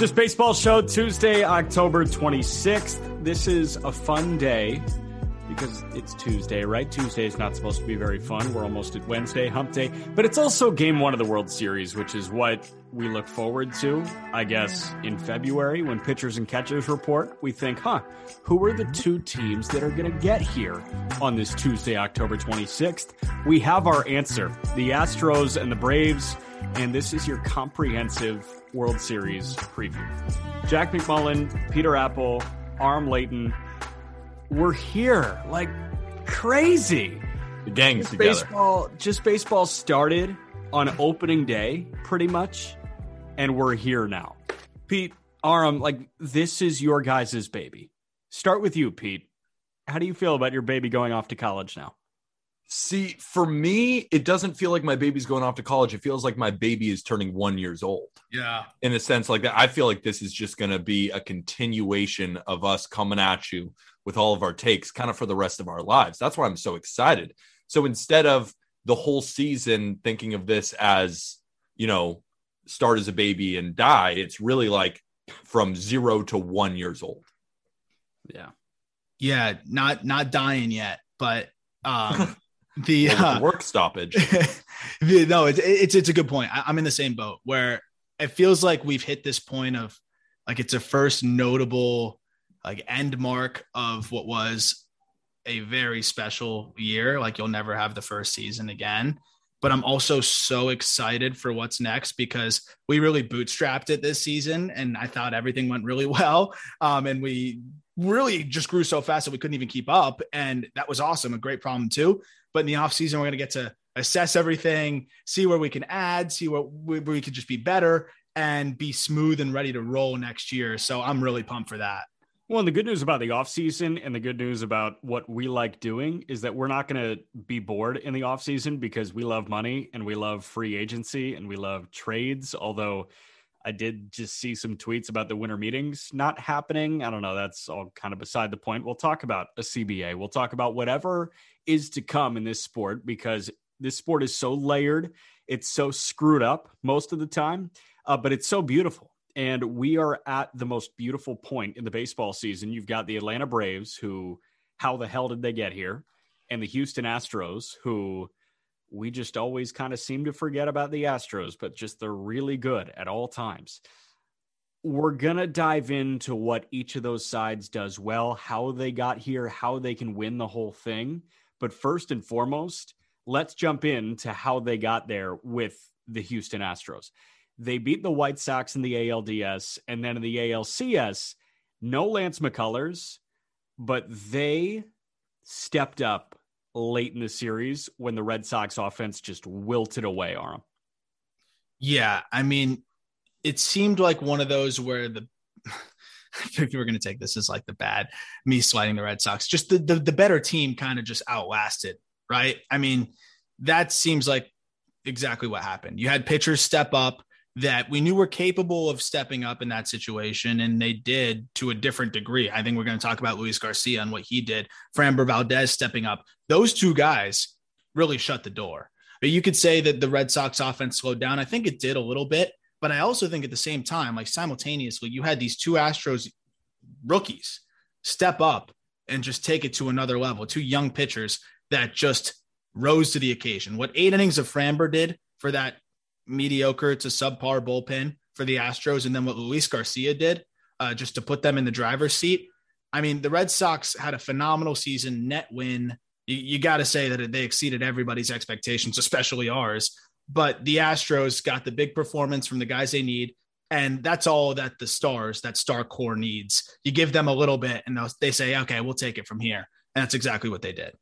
Just Baseball Show, Tuesday, October 26th. This is a fun day because it's Tuesday, right? Tuesday is not supposed to be very fun. We're almost at Wednesday, hump day. But it's also game one of the World Series, which is what we look forward to, I guess, in February when pitchers and catchers report. We think, huh, who are the two teams that are going to get here on this Tuesday, October 26th? We have our answer the Astros and the Braves. And this is your comprehensive World Series preview. Jack McMullen, Peter Appel, Aram Leighton, we're here like crazy. The gang's together. baseball, just baseball started on opening day, pretty much, and we're here now. Pete, Aram, like this is your guys' baby. Start with you, Pete. How do you feel about your baby going off to college now? See, for me, it doesn't feel like my baby's going off to college. It feels like my baby is turning one years old. Yeah. In a sense like that, I feel like this is just going to be a continuation of us coming at you with all of our takes, kind of for the rest of our lives. That's why I'm so excited. So instead of the whole season thinking of this as, you know, start as a baby and die, it's really like from zero to one years old. Yeah. Yeah. Not not dying yet, but um the uh, the work stoppage. the- no, it's it's it's a good point. I, I'm in the same boat where it feels like we've hit this point of like it's a first notable like end mark of what was a very special year. Like you'll never have the first season again. But I'm also so excited for what's next because we really bootstrapped it this season, and I thought everything went really well. Um, and we really just grew so fast that we couldn't even keep up, and that was awesome. A great problem too. But in the off season, we're going to get to assess everything, see where we can add, see what we, where we could just be better, and be smooth and ready to roll next year. So I'm really pumped for that. Well, the good news about the offseason and the good news about what we like doing is that we're not going to be bored in the offseason because we love money and we love free agency and we love trades. Although I did just see some tweets about the winter meetings not happening. I don't know. That's all kind of beside the point. We'll talk about a CBA. We'll talk about whatever is to come in this sport because this sport is so layered. It's so screwed up most of the time, uh, but it's so beautiful. And we are at the most beautiful point in the baseball season. You've got the Atlanta Braves, who, how the hell did they get here? And the Houston Astros, who we just always kind of seem to forget about the Astros, but just they're really good at all times. We're going to dive into what each of those sides does well, how they got here, how they can win the whole thing. But first and foremost, let's jump into how they got there with the Houston Astros. They beat the White Sox in the ALDS and then in the ALCS, no Lance McCullers, but they stepped up late in the series when the Red Sox offense just wilted away on. Yeah, I mean, it seemed like one of those where the I think we're going to take this as like the bad me sliding the Red Sox. Just the the, the better team kind of just outlasted, right? I mean, that seems like exactly what happened. You had pitchers step up that we knew were capable of stepping up in that situation, and they did to a different degree. I think we're going to talk about Luis Garcia and what he did. Framber Valdez stepping up. Those two guys really shut the door. But you could say that the Red Sox offense slowed down. I think it did a little bit, but I also think at the same time, like simultaneously, you had these two Astros rookies step up and just take it to another level. Two young pitchers that just rose to the occasion. What eight innings of Framber did for that mediocre to subpar bullpen for the Astros, and then what Luis Garcia did uh, just to put them in the driver's seat. I mean, the Red Sox had a phenomenal season, net win. You, you got to say that they exceeded everybody's expectations, especially ours. But the Astros got the big performance from the guys they need. And that's all that the stars, that star core needs. You give them a little bit and they say, okay, we'll take it from here. And that's exactly what they did.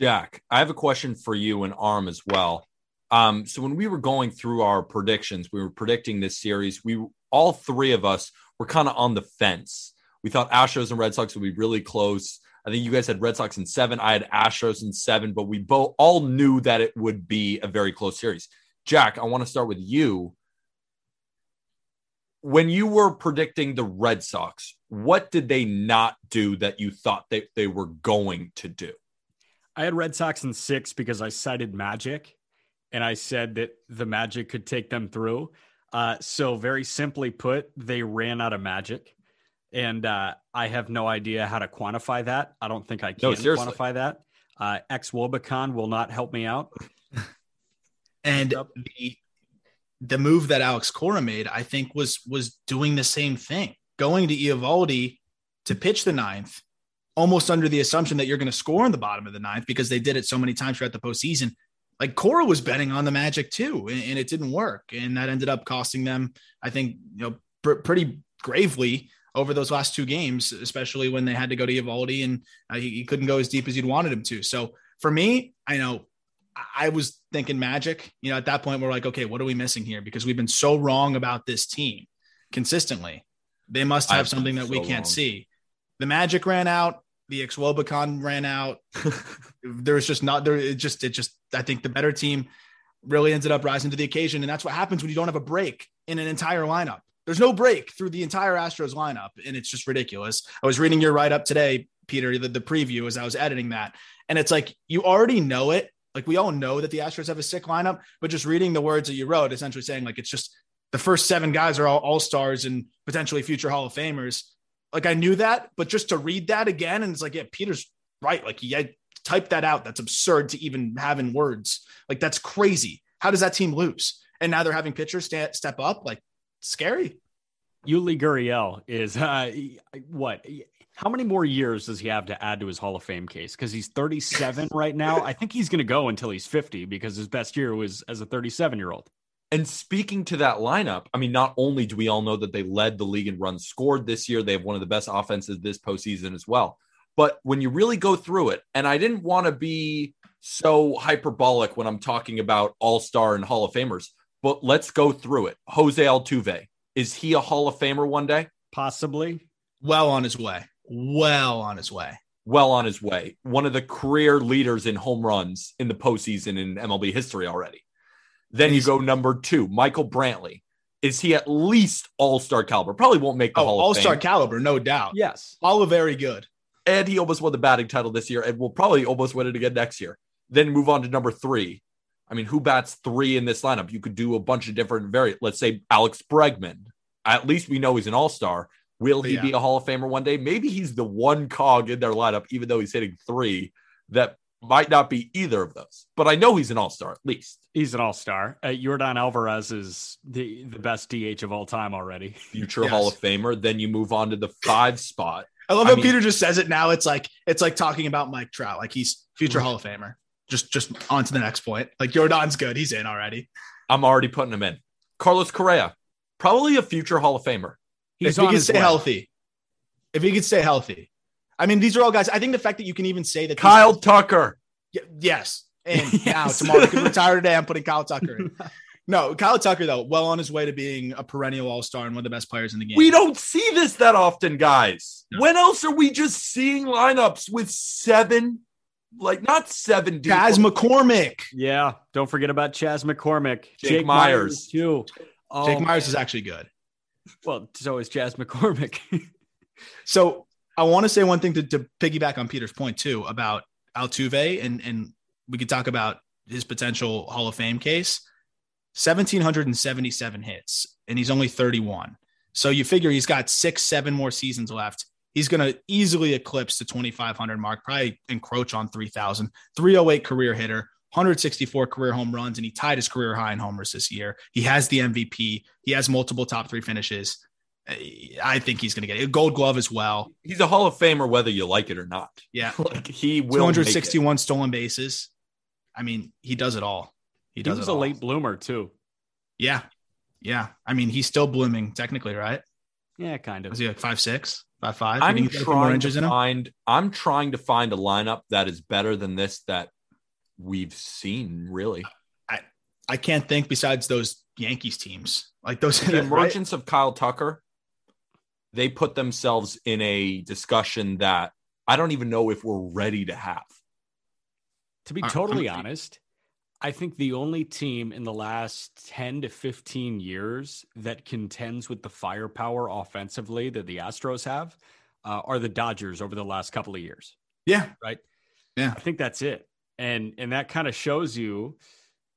Jack, I have a question for you and Aram as well. Um, so when we were going through our predictions, we were predicting this series. We all three of us were kind of on the fence. We thought Astros and Red Sox would be really close. I think you guys had Red Sox in seven. I had Astros in seven, but we both all knew that it would be a very close series. Jack, I want to start with you. When you were predicting the Red Sox, what did they not do that you thought they, they were going to do? I had Red Sox in six because I cited Magic and I said that the Magic could take them through. Uh, so, very simply put, they ran out of Magic. And uh, I have no idea how to quantify that. I don't think I can No, quantify that. Uh, xwOBAcon will not help me out. And Yep. the the move that Alex Cora made, I think, was was doing the same thing, going to Eovaldi to pitch the ninth, almost under the assumption that you're going to score in the bottom of the ninth because they did it so many times throughout the postseason. Like Cora was betting on the Magic too, and, and it didn't work, and that ended up costing them, I think, you know, pr- pretty gravely over those last two games, especially when they had to go to Eovaldi and uh, he, he couldn't go as deep as you'd wanted him to. So for me, I know I- was thinking magic. You know, at that point, we're like, okay, what are we missing here? Because we've been so wrong about this team consistently. They must have I've something that we can't wrong. see. The magic ran out. The xwOBAcon ran out. there was just not there. It just, it just, I think the better team really ended up rising to the occasion. And that's what happens when you don't have a break in an entire lineup. There's no break through the entire Astros lineup. And it's just ridiculous. I was reading your write up today, Peter, the, the preview as I was editing that. And it's like, you already know it. Like we all know that the Astros have a sick lineup, but just reading the words that you wrote, essentially saying like, it's just the first seven guys are all all stars and potentially future Hall of Famers. Like I knew that, but just to read that again, and it's like, yeah, Peter's right. Like he had typed that out. That's absurd to even have in words. Like that's crazy. How does that team lose? And now they're having pitchers sta- step up. Like scary. Yuli Gurriel is uh, what? How many more years does he have to add to his Hall of Fame case? Because he's 37 right now. I think he's going to go until he's 50 because his best year was as a 37 year old. And speaking to that lineup, I mean, not only do we all know that they led the league in runs scored this year, they have one of the best offenses this postseason as well. But when you really go through it, and I didn't want to be so hyperbolic when I'm talking about all star and Hall of Famers, but let's go through it. Jose Altuve, is he a Hall of Famer one day? Possibly. Well on his way. Well on his way. Well on his way. One of the career leaders in home runs in the postseason in MLB history already. Then you go number two, Michael Brantley. Is he at least all star caliber? Probably won't make the Oh, Hall of all star Fame. caliber, no doubt. Yes. All very good. And he almost won the batting title this year and will probably almost win it again next year. Then move on to number three. I mean, who bats three in this lineup? You could do a bunch of different variant. Let's say Alex Bregman. At least we know he's an all star. Will he Yeah. be a Hall of Famer one day? Maybe he's the one cog in their lineup, even though he's hitting three, that might not be either of those. But I know he's an all star at least. He's an all star. Uh, Yordan Alvarez is the, the best DH of all time already. Future Yes. Hall of Famer. Then you move on to the five spot. I love I how mean- Peter just says it now. It's like it's like talking about Mike Trout, like he's future Hall of Famer. Just just on to the next point. Like Yordan's good. He's in already. I'm already putting him in. Carlos Correa, probably a future Hall of Famer. He's if he could stay way. healthy. If he could stay healthy. I mean, these are all guys. I think the fact that you can even say that Kyle Tucker. Y- yes. And now tomorrow can retire today. I'm putting Kyle Tucker in. No, Kyle Tucker, though, well on his way to being a perennial all-star and one of the best players in the game. We don't see this that often, guys. No. When else are we just seeing lineups with seven, like not seven deep? Chas McCormick. Yeah. Don't forget about Chas McCormick. Jake Meyers. too. Oh, Jake Meyers oh, is actually good. Well, so is Chas McCormick. So I want to say one thing to, to piggyback on Peter's point too about Altuve, and and we could talk about his potential Hall of Fame case, 1,777 hits, and he's only 31. So you figure he's got six, seven more seasons left. He's going to easily eclipse the 2,500 mark, probably encroach on 3,000. 308 career hitter, 164 career home runs, and he tied his career high in homers this year. He has the MVP. He has multiple top three finishes. I think he's going to get a gold glove as well. He's a Hall of Famer, whether you like it or not. Yeah. like he will. 261 stolen bases. I mean, he does it all. He does he was a all. late bloomer too. Yeah. Yeah. I mean, he's still blooming technically, right? Yeah, kind of. Is he like five six, five five? I'm think he's got a few more trying to find. I'm trying to find a lineup that is better than this that we've seen. Really, I I can't think besides those Yankees teams. Like those the right? emergence of Kyle Tucker, they put themselves in a discussion that I don't even know if we're ready to have. To be totally I'm- honest, I think the only team in the last 10 to 15 years that contends with the firepower offensively that the Astros have uh, are the Dodgers over the last couple of years. Yeah. Right. Yeah. I think that's it. And and that kind of shows you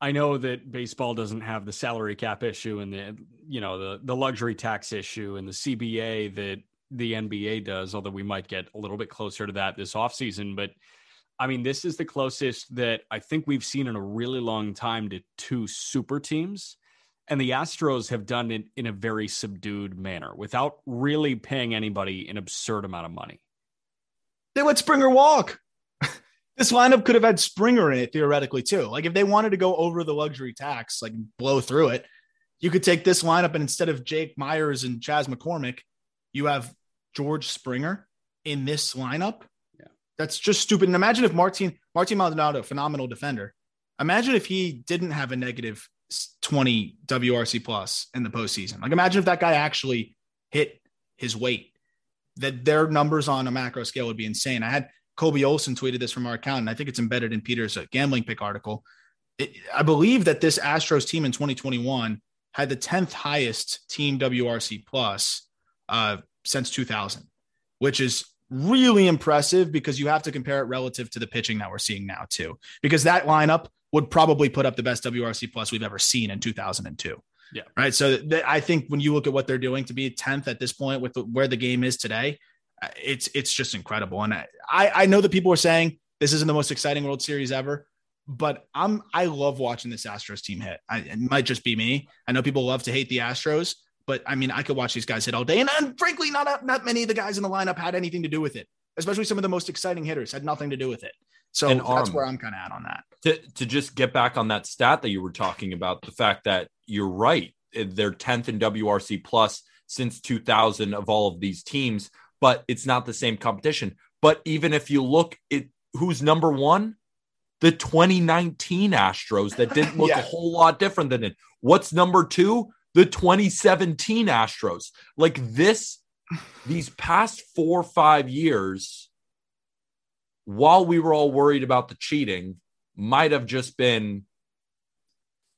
I know that baseball doesn't have the salary cap issue and the you know the the luxury tax issue and the CBA that the NBA does, although we might get a little bit closer to that this offseason. But I mean, this is the closest that I think we've seen in a really long time to two super teams. And the Astros have done it in a very subdued manner without really paying anybody an absurd amount of money. They let Springer walk. this lineup could have had Springer in it theoretically too. Like if they wanted to go over the luxury tax, like blow through it, you could take this lineup and instead of Jake Meyers and Chas McCormick, you have George Springer in this lineup. That's just stupid. And imagine if Martin Martin Maldonado, phenomenal defender. Imagine if he didn't have a negative 20 WRC plus in the postseason. Like imagine if that guy actually hit his weight. That their numbers on a macro scale would be insane. I had Kobe Olson tweeted this from our account, and I think it's embedded in Peter's uh, gambling pick article. It, I believe that this Astros team in 2021 had the 10th highest team WRC plus uh, since 2000, which is really impressive because you have to compare it relative to the pitching that we're seeing now too. Because that lineup would probably put up the best WRC plus we've ever seen in 2002. Yeah. Right. So th- I think when you look at what they're doing to be 10th at this point with the, where the game is today, uh, it's it's just incredible. And I I know that people are saying this isn't the most exciting World Series ever, but I'm I love watching this Astros team hit. I, it might just be me. I know people love to hate the Astros, but I mean I could watch these guys hit all day, and, and frankly, not not many of the guys in the lineup had anything to do with it. Especially some of the most exciting hitters had nothing to do with it. So And that's arm. where I'm kind of at on that. to to just get back on that stat that you were talking about, the fact that you're right, eh, they're 10th in WRC plus since 2000 of all of these teams, but it's not the same competition. But even if you look at who's number one, the 2019 Astros that didn't look Yeah. a whole lot different than it. What's number two? The 2017 Astros. Like this, these past four or five years, while we were all worried about the cheating, might have just been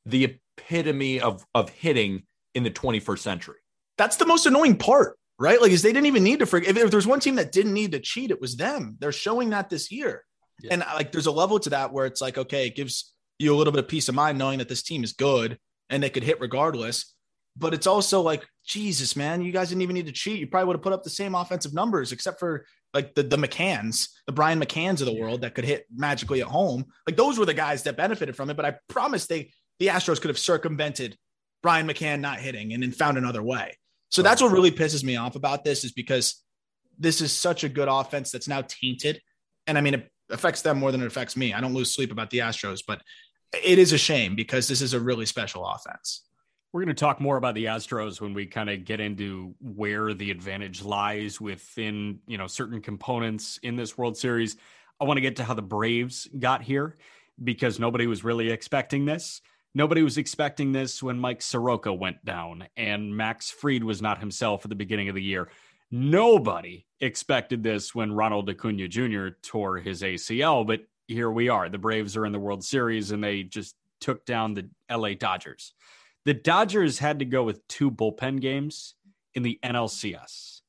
the epitome of of hitting in the 21st century. That's the most annoying part, right? Like, is they didn't even need to forget. If, if there's one team that didn't need to cheat, it was them. They're showing that this year. Yeah. And like, there's a level to that where it's like, okay, it gives you a little bit of peace of mind knowing that this team is good and they could hit regardless. But it's also like, Jesus, man, you guys didn't even need to cheat. You probably would have put up the same offensive numbers, except for like the, the McCanns, the Brian McCanns of the world that could hit magically at home. Like those were the guys that benefited from it. But I promise they, the Astros could have circumvented Brian McCann not hitting and then found another way. So that's what really pisses me off about this is because this is such a good offense that's now tainted. And I mean, it affects them more than it affects me. I don't lose sleep about the Astros, but it is a shame because this is a really special offense. We're going to talk more about the Astros when we kind of get into where the advantage lies within, you know, certain components in this World Series. I want to get to how the Braves got here because nobody was really expecting this. Nobody was expecting this when Mike Soroka went down and Max Fried was not himself at the beginning of the year. Nobody expected this when Ronald Acuna Jr. tore his ACL, but here we are. The Braves are in the World Series and they just took down the LA Dodgers. The Dodgers had to go with two bullpen games in the NLCS.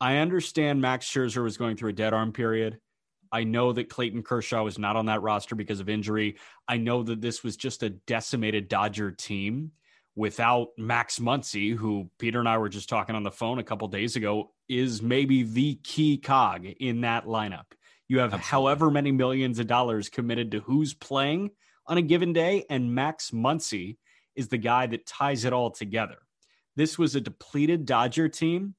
I understand Max Scherzer was going through a dead arm period. I know that Clayton Kershaw was not on that roster because of injury. I know that this was just a decimated Dodger team without Max Muncy, who Peter and I were just talking on the phone a couple days ago, is maybe the key cog in that lineup. You have Absolutely. however many millions of dollars committed to who's playing on a given day, and Max Muncy is the guy that ties it all together. This was a depleted Dodger team.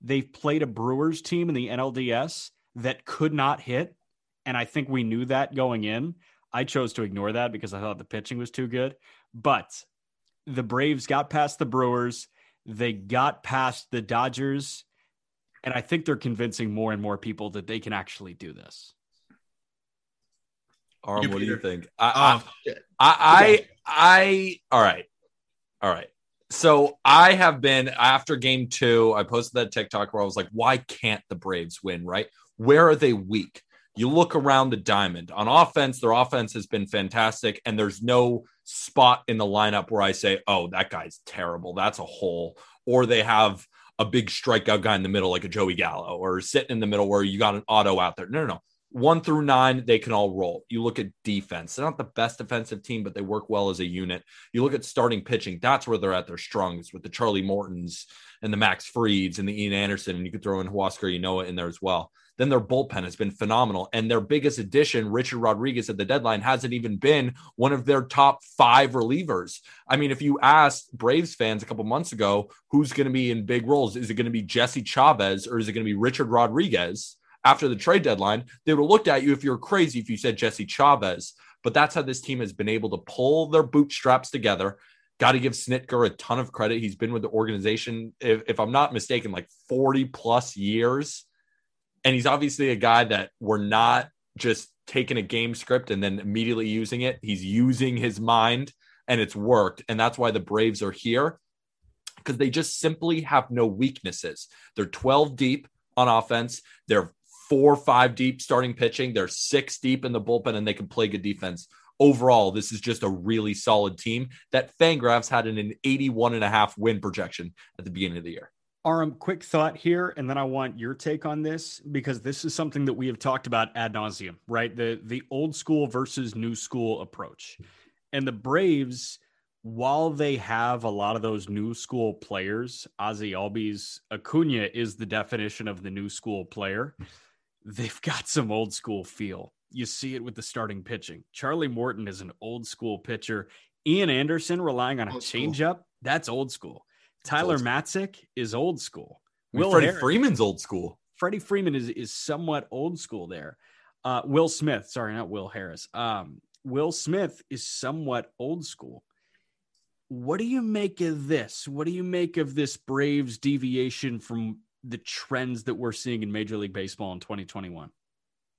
They've played a Brewers team in the NLDS that could not hit. And I think we knew that going in. I chose to ignore that because I thought the pitching was too good. But the Braves got past the Brewers, they got past the Dodgers. And I think they're convincing more and more people that they can actually do this. You, what do you think? I, Oh. I, I, Okay. I, all right, all right. So I have been after game two. I posted that TikTok where I was like, "Why can't the Braves win? Right? Where are they weak?" You look around the diamond on offense. Their offense has been fantastic, and there's no spot in the lineup where I say, "Oh, that guy's terrible. That's a hole." Or they have a big strikeout guy in the middle, like a Joey Gallo, or sitting in the middle where you got an auto out there. No, no, no one through nine, they can all roll. You look at defense, they're not the best defensive team, but they work well as a unit. You look at starting pitching, that's where they're at their strongest with the Charlie Mortons and the Max Frieds and the Ian Anderson, and you could throw in Huascar, Ynoa in there as well. Then their bullpen has been phenomenal. And their biggest addition, Richard Rodriguez at the deadline, hasn't even been one of their top five relievers. I mean, if you asked Braves fans a couple months ago who's going to be in big roles, is it going to be Jesse Chavez or is it going to be Richard Rodriguez? After the trade deadline, they would have looked at you if you're crazy if you said Jesse Chavez. But that's how this team has been able to pull their bootstraps together. Got to give Snitker a ton of credit. He's been with the organization, if, if I'm not mistaken, like 40 plus years. And he's obviously a guy that we're not just taking a game script and then immediately using it. He's using his mind and it's worked. And that's why the Braves are here because they just simply have no weaknesses. They're 12 deep on offense. They're four five deep starting pitching. They're six deep in the bullpen and they can play good defense. Overall, this is just a really solid team that Fangraphs had in an 81 and a half win projection at the beginning of the year. Aram, quick thought here, and then I want your take on this because this is something that we have talked about ad nauseum, right? The the old school versus new school approach. And the Braves, while they have a lot of those new school players, Ozzie Albies, Acuna is the definition of the new school player. They've got some old school feel. You see it with the starting pitching. Charlie Morton is an old school pitcher. Ian Anderson relying on a Old school. changeup, that's old school. Tyler. Matzek is old school. I mean, Will Freddie Harris- Freeman's old school. Freddie Freeman is is somewhat old school there. Uh, Will Smith, sorry, not Will Harris. Um, Will Smith is somewhat old school. What do you make of this? What do you make of this Braves deviation from the trends that we're seeing in Major League Baseball in 2021?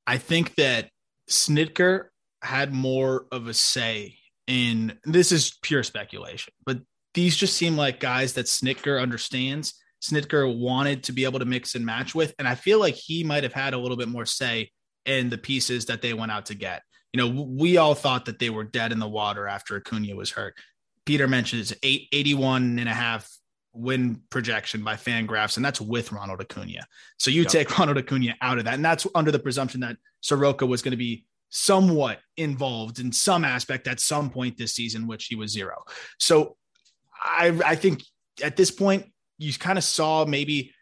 I think that Snitker had more of a say in this is pure speculation, but these just seem like guys that Snitker understands. Snitker wanted to be able to mix and match with, and I feel like he might have had a little bit more say in the pieces that they went out to get. You know, we all thought that they were dead in the water after Acuna was hurt. Peter mentions eight, 81 and a half win projection by Fangraphs, and that's with Ronald Acuna. So you Yep. take Ronald Acuna out of that, and that's under the presumption that Soroka was going to be somewhat involved in some aspect at some point this season, which he was zero. So I, I think at this point, you kind of saw maybe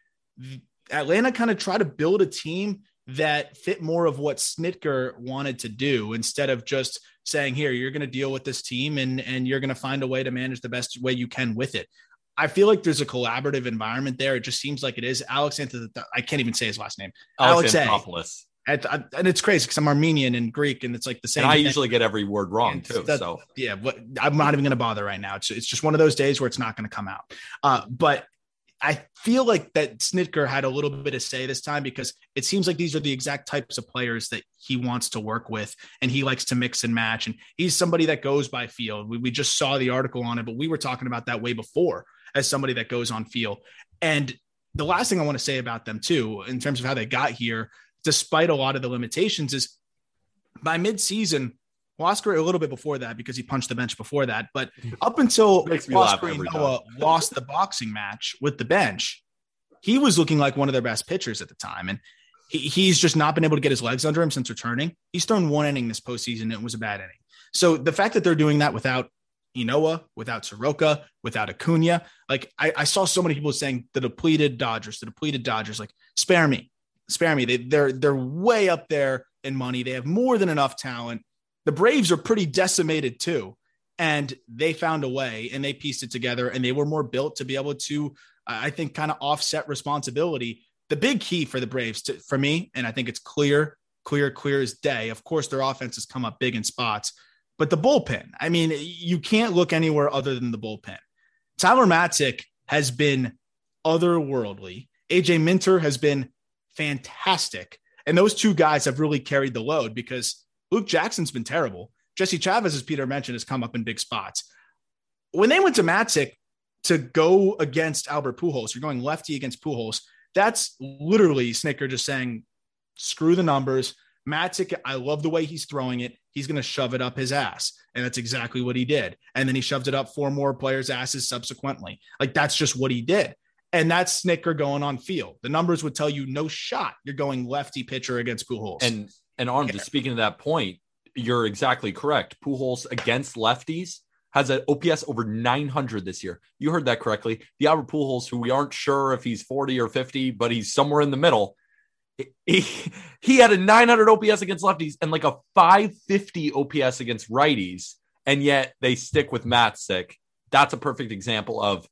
Atlanta kind of try to build a team that fit more of what Snitker wanted to do instead of just saying, here, you're going to deal with this team and, and you're going to find a way to manage the best way you can with it. I feel like there's a collaborative environment there. It just seems like it is. Alex I can't even say his last name. Alex Anthopoulos. And, it's crazy because I'm Armenian and Greek, and it's like the same. And I thing. usually get every word wrong And too. that- So yeah, what I'm not even going to bother right now. It's it's just one of those days where it's not going to come out. Uh, but I feel like that Snitker had a little bit of say this time because it seems like these are the exact types of players that he wants to work with, and he likes to mix and match. And he's somebody that goes by feel. We, we just saw the article on it, but we were talking about that way before as somebody that goes on feel. And the last thing I want to say about them too, in terms of how they got here, despite a lot of the limitations, is by mid-season. Huascar a little bit before that because he punched the bench before that, but up until Makes me laugh Huascar every Ynoa lost the boxing match with the bench, he was looking like one of their best pitchers at the time, and He, he's just not been able to get his legs under him since returning. He's thrown one inning this postseason, and it was a bad inning. So the fact that they're doing that without Ynoa, without Soroka, without Acuna, like I, I saw so many people saying the depleted Dodgers, the depleted Dodgers, like spare me, spare me. They, they're they're way up there in money. They have more than enough talent. The Braves are pretty decimated too, and they found a way and they pieced it together, and they were more built to be able to, I think, kind of offset responsibility. The big key for the Braves, to, for me, and I think it's clear, clear, clear as day. Of course, their offense has come up big in spots, but the bullpen. I mean, you can't look anywhere other than the bullpen. Tyler Matzek has been otherworldly. AJ Minter has been fantastic. And those two guys have really carried the load because Luke Jackson's been terrible. Jesse Chavez, as Peter mentioned, has come up in big spots. When they went to Matzek to go against Albert Pujols, you're going lefty against Pujols. That's literally Snitker just saying, screw the numbers. Matzek, I love the way he's throwing it. He's going to shove it up his ass. And that's exactly what he did. And then he shoved it up four more players' asses subsequently. Like that's just what he did. And that's Snitker going on field. The numbers would tell you no shot. You're going lefty pitcher against Pujols. And and Aram, just speaking to that point, you're exactly correct. Pujols against lefties has an OPS over 900 this year. You heard that correctly. The Albert Pujols, who we aren't sure if he's 40 or 50, but he's somewhere in the middle. He, he had a 900 OPS against lefties and like a 550 OPS against righties, and yet they stick with Matzek. That's a perfect example of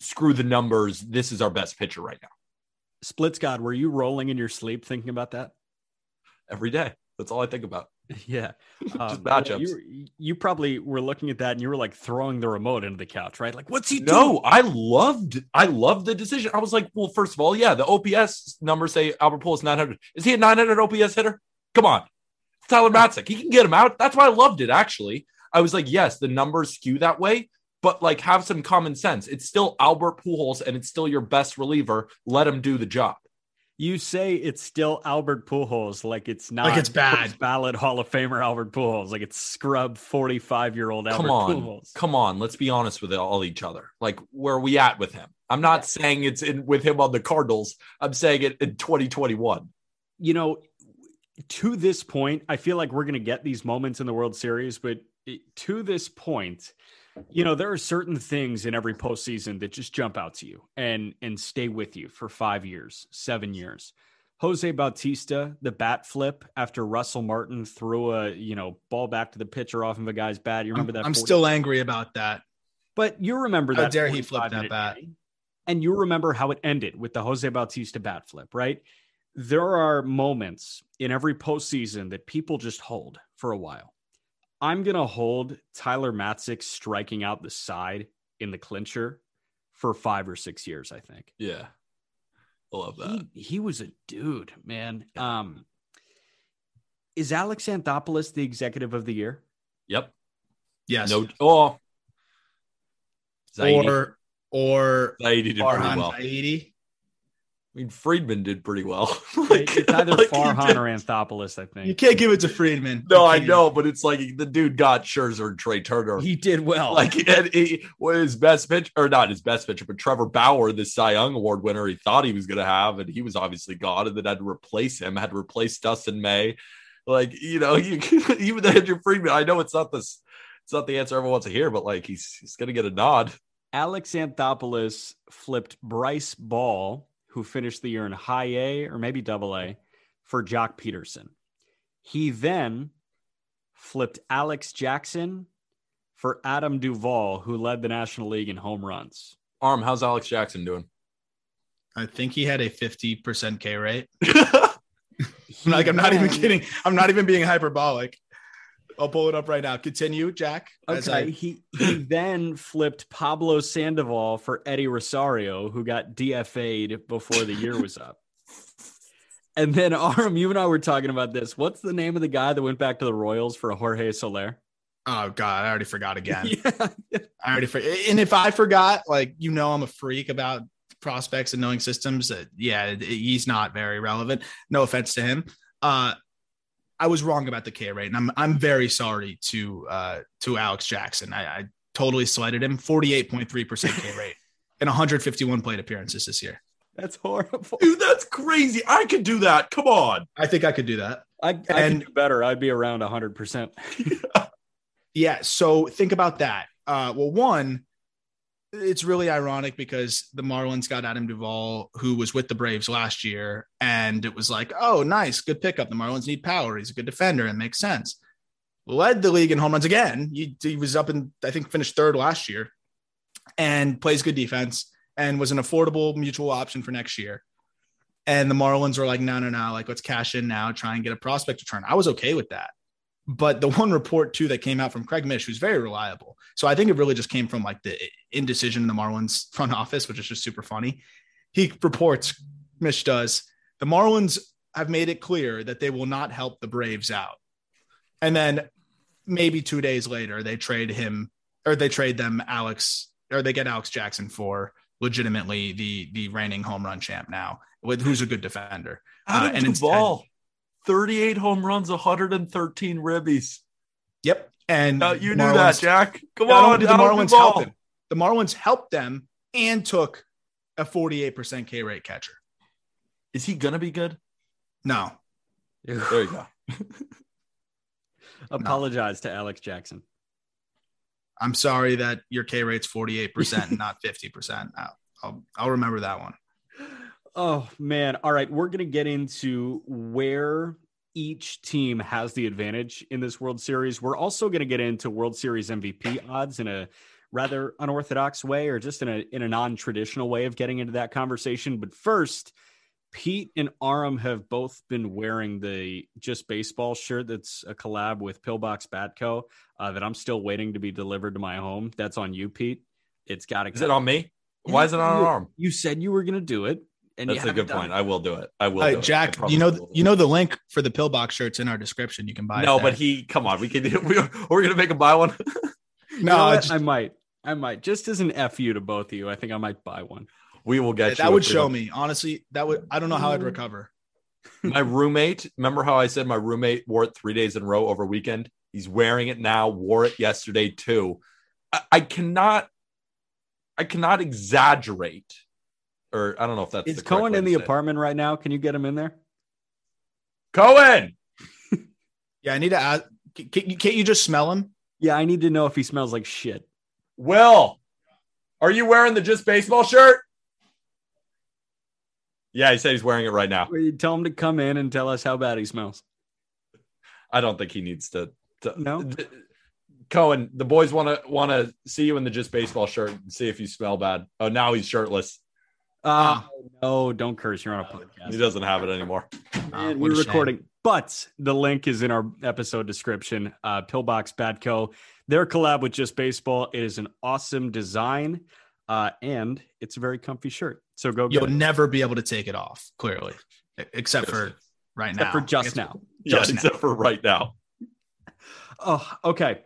screw the numbers. This is our best pitcher right now. Splits God, were you rolling in your sleep thinking about that? Every day. That's all I think about. Yeah. Just Um, matchups. You, you probably were looking at that and you were like throwing the remote into the couch, right? Like, what's he doing? No, I loved I loved the decision. I was like, well, first of all, yeah, the OPS numbers say Albert Pujols 900. Is he a 900 OPS hitter? Come on. It's Tyler Matzek. He can get him out. That's why I loved it actually. I was like, yes, the numbers skew that way, but like have some common sense. It's still Albert Pujols and it's still your best reliever. Let him do the job. You say it's still Albert Pujols, like it's not Like it's bad. ballot Hall of Famer Albert Pujols, like it's scrub 45 year old Albert Come on. Pujols. Come on, let's be honest with all each other. Like where are we at with him? I'm not saying it's in with him on the Cardinals. I'm saying it in 2021. You know, to this point, I feel like we're going to get these moments in the World Series, but to this point, you know, there are certain things in every postseason that just jump out to you and and stay with you for five years, seven years. Jose Bautista, the bat flip after Russell Martin threw a you know ball back to the pitcher off of a guy's bat. You I'm, remember that? I'm 40 still angry about that. but you remember How that. dare he flip that bat. And you remember how it ended with the Jose Bautista bat flip, right? There are moments in every postseason that people just hold for a while. I'm going to hold Tyler Matzek striking out the side in the clincher for five or six years, I think. Yeah. I love that. He, he was a dude, man. Um, is Alex Anthopoulos the executive of the year? Yep. Yes. No. Oh. Zaidi. or or Zaidi did pretty well. Zaidi. I mean, Friedman did pretty well. it's either like Farhan or Anthopoulos, I think. You can't give it to Friedman. No, I know, but it's like the dude got Scherzer and Trey Turner. He did well. like and he, what his best pitch or not his best pitcher, but Trevor Bauer, the Cy Young Award winner, he thought he was going to have, and he was obviously gone, and then had to replace him, had to replace Dustin May. Like you know, you even Andrew Friedman. I know it's not this, it's not the answer everyone wants to hear, but like he's he's going to get a nod. Alex Anthopoulos flipped Bryce Ball, who finished the year in high A or maybe double A, for Joc Pederson. He then flipped Alex Jackson for Adam Duvall, who led the National League in home runs. Aram, how's Alex Jackson doing? I think he had a 50% K rate. I'm like, I'm not even kidding. I'm not even being hyperbolic. I'll pull it up right now. Continue, Jack. Okay, I- he he then flipped Pablo Sandoval for Eddie Rosario, who got DFA'd before the year was up. And then Aram, you and I were talking about this. What's the name of the guy that went back to the Royals for Jorge Soler? oh God, I already forgot again. Yeah. I already forgot. And if I forgot, like you know, I'm a freak about prospects and knowing systems. That yeah, he's not very relevant. No offense to him. Uh, I was wrong about the K rate, and I'm I'm very sorry to uh to Alex Jackson. I, I totally slighted him. 48.3 percent K rate and 151 plate appearances this year. That's horrible. Dude, that's crazy. I could do that. Come on. I think I could do that. I, I can And- do better. I'd be around 100%. Yeah. So think about that. Uh, well, one, it's really ironic because the Marlins got Adam Duvall, who was with the Braves last year, and it was like, oh, nice, good pickup. The Marlins need power. He's a good defender and makes sense. Led the league in home runs again. He, he was up in, I think, finished third last year, and plays good defense and was an affordable mutual option for next year. And the Marlins were like, no, no, no, like let's cash in now, try and get a prospect return. I was okay with that. But the one report too that came out from Craig Mish, who's very reliable. So I think it really just came from like the indecision in the Marlins front office, which is just super funny. He reports, Mish does, the Marlins have made it clear that they will not help the Braves out. And then maybe two days later, they trade him or they trade them Alex or they get Alex Jackson for legitimately the the reigning home run champ now, with who's a good defender. Uh, Adam and instead- Duvall, 38 home runs, 113 ribbies. Yep. And Uh, you the knew that, Jack. Come on, did the Marlins Duvall. help him. The Marlins helped them and took a 48% K rate catcher. Is he gonna be good? No, There you go. Apologize to Alex Jackson. I'm sorry that your K rate's 48% and not 50%. I'll, I'll, I'll remember that one. Oh man. All right. We're gonna get into where each team has the advantage in this World Series. We're also gonna get into World Series MVP odds in a rather unorthodox way or just in a in a non-traditional way of getting into that conversation. But first, Pete and Aram have both been wearing the just baseball shirt that's a collab with Pillbox Batco uh, that I'm still waiting to be delivered to my home. That's on you, Pete. It's got to Is it on me? Why is it on an arm? You said you were going to do it, and you That's a good point. it. I will do it. I will. Hey, do it. I Jack, you know, will you know the link for the pillbox shirts in our description. You can buy. No, there. but he. Come on, we can. We're, we're gonna make him buy one. You no, know I just- I might. I might. Just as an fu to both of you, I think I might buy one. We will get you. that would show me honestly. That would. I don't know how I'd mm. recover. my roommate. Remember how I said my roommate wore it three days in a row over weekend? He's wearing it now. Wore it yesterday too. I, I cannot. I cannot exaggerate, or I don't know if that's Is the Cohen way in the say apartment right now? Can you get him in there? Cohen, Yeah, I need to ask. Can, can- can't you just smell him? Yeah, I need to know if he smells like shit. Will, are you wearing the just baseball shirt? Yeah, he said he's wearing it right now. Or you tell him to come in and tell us how bad he smells. I don't think he needs to. to No? D- Cohen, the boys want to want to see you in the just baseball shirt and see if you smell bad. Oh, now he's shirtless. Uh, no, don't curse. You're on a podcast. He doesn't have it anymore. Ah, And we're a shame. recording, but the link is in our episode description. Uh, Pillbox Batco, their collab with Just Baseball. It is an awesome design, uh, and it's a very comfy shirt. So go You'll it. never be able to take it off. Clearly, except for right Except now. for just It's- now. Yeah, Just now. except for right now. Oh, okay.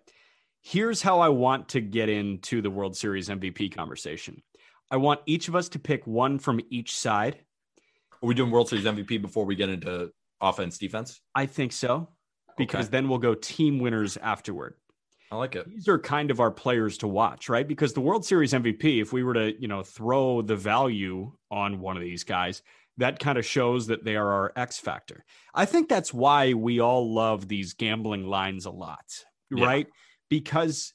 Here's how I want to get into the World Series MVP conversation. I want each of us to pick one from each side. Are we doing World Series MVP before we get into offense defense? I think so, because Okay. then we'll go team winners afterward. I like it. These are kind of our players to watch, right? Because the World Series MVP, if we were to, you know, throw the value on one of these guys, that kind of shows that they are our X factor. I think that's why we all love these gambling lines a lot, Yeah. right? Because,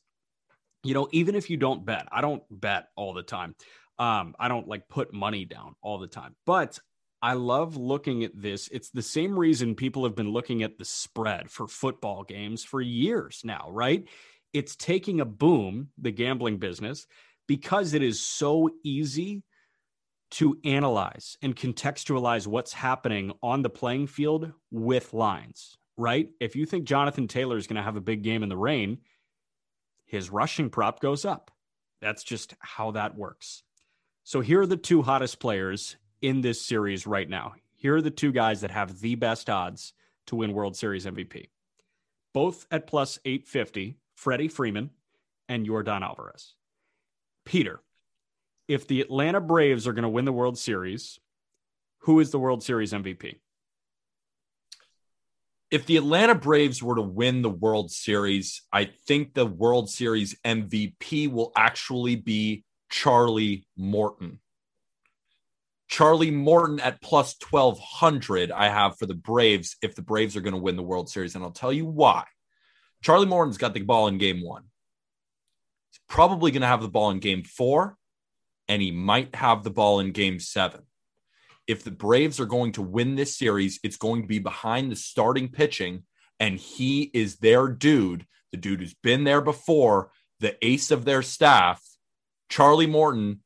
you know, even if you don't bet, I don't bet all the time. Um, I don't like put money down all the time, but I love looking at this. It's the same reason people have been looking at the spread for football games for years now, right? It's taking a boom, the gambling business, because it is so easy to analyze and contextualize what's happening on the playing field with lines, right? If you think Jonathan Taylor is going to have a big game in the rain, his rushing prop goes up. That's just how that works. So here are the two hottest players in this series right now. Here are the two guys that have the best odds to win World Series MVP. Both at plus 850, Freddie Freeman and Yordan Alvarez. Peter, if the Atlanta Braves are going to win the World Series, who is the World Series MVP? If the Atlanta Braves were to win the World Series, I think the World Series MVP will actually be Charlie Morton. Charlie Morton at plus 1200, I have for the Braves if the Braves are going to win the World Series. And I'll tell you why. Charlie Morton's got the ball in game one. He's probably going to have the ball in game four, and he might have the ball in game seven. If the Braves are going to win this series, it's going to be behind the starting pitching, and he is their dude, the dude who's been there before, the ace of their staff, Charlie Morton,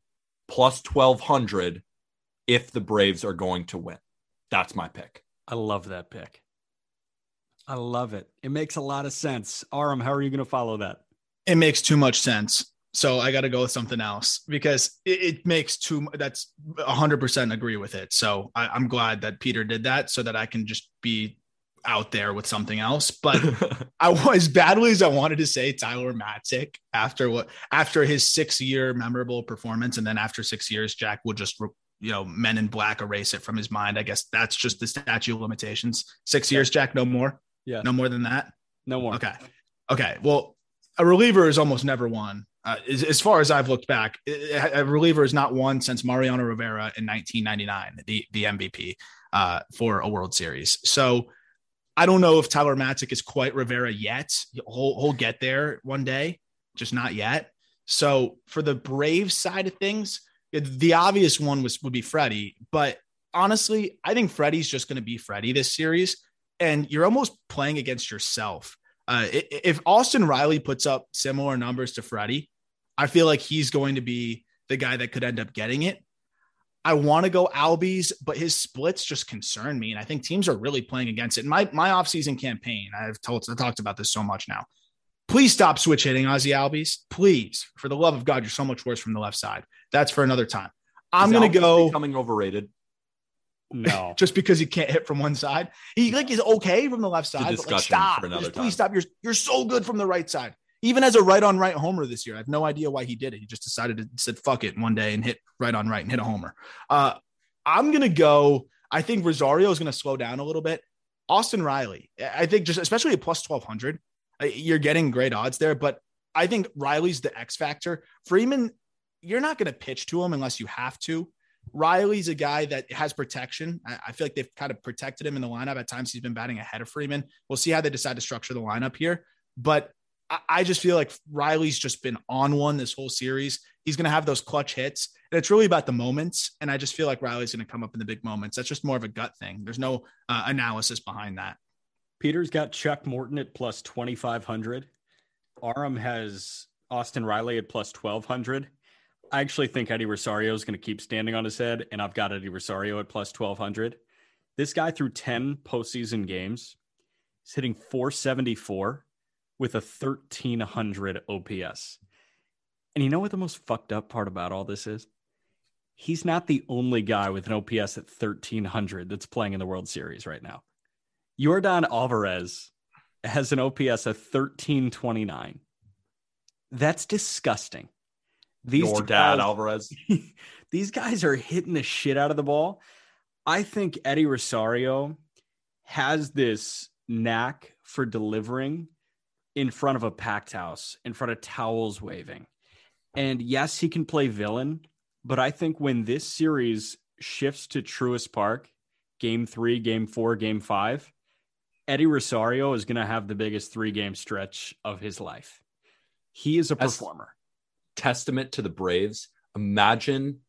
plus 1200 if the Braves are going to win. That's my pick. I love that pick. I love it. It makes a lot of sense. Aram, how are you going to follow that? It makes too much sense. So I got to go with something else because it, it makes too. That's hundred percent agree with it. So I, I'm glad that Peter did that so that I can just be out there with something else. But I was badly as I wanted to say Tyler Matzek after what after his six year memorable performance, and then after six years, Jack will just you know Men in Black erase it from his mind. I guess that's just the statute of limitations. Six years, Jack, no more. Yeah, no more than that. No more. Okay, okay. Well, a reliever is almost never won. Uh, as, as, far as I've looked back, a reliever is not won since Mariano Rivera in 1999, the the MVP uh, for a World Series. So I don't know if Tyler Matzek is quite Rivera yet. He'll, he'll get there one day, just not yet. So for the Brave side of things, the obvious one was would be Freddie, but honestly, I think Freddie's just going to be Freddie this series, and you're almost playing against yourself. Uh, if Austin Riley puts up similar numbers to Freddie, I feel like he's going to be the guy that could end up getting it. I want to go Albies, but his splits just concern me. And I think teams are really playing against it. In my, my offseason campaign, I've told, I talked about this so much now. Please stop switch hitting Ozzie Albies. Please, for the love of God, you're so much worse from the left side. That's for another time. I'm going to go becoming overrated. No, just because he can't hit from one side, he like is okay from the left side. But like, stop, just, please stop. You're you're so good from the right side even as a right on right homer this year. I have no idea why he did it. He just decided to said fuck it one day and hit right on right and hit a homer. Uh, I'm gonna go. I think Rosario is gonna slow down a little bit. Austin Riley, I think just especially at plus twelve hundred, uh, you're getting great odds there. But I think Riley's the X factor. Freeman, you're not gonna pitch to him unless you have to. Riley's a guy that has protection. I feel like they've kind of protected him in the lineup. At times, he's been batting ahead of Freeman. We'll see how they decide to structure the lineup here. But I just feel like Riley's just been on one this whole series. He's going to have those clutch hits. And it's really about the moments. And I just feel like Riley's going to come up in the big moments. That's just more of a gut thing. There's no uh, analysis behind that. Peter's got Chuck Morton at plus 2,500. Aram has Austin Riley at plus 1,200. I actually think Eddie Rosario is going to keep standing on his head. And I've got Eddie Rosario at plus 1,200. This guy through 10 postseason games is hitting 474 with a 1300 OPS. And you know what the most fucked up part about all this is? He's not the only guy with an OPS at 1300 that's playing in the World Series right now. Yordan Alvarez has an OPS of 1329. That's disgusting. These Your dad, guys, Alvarez. these guys are hitting the shit out of the ball. I think Eddie Rosario has this knack for delivering in front of a packed house, in front of towels waving. And yes, he can play villain, but I think when this series shifts to Truist Park, game three, game four, game five, Eddie Rosario is going to have the biggest three game stretch of his life. He is a As performer. Testament to the Braves. Imagine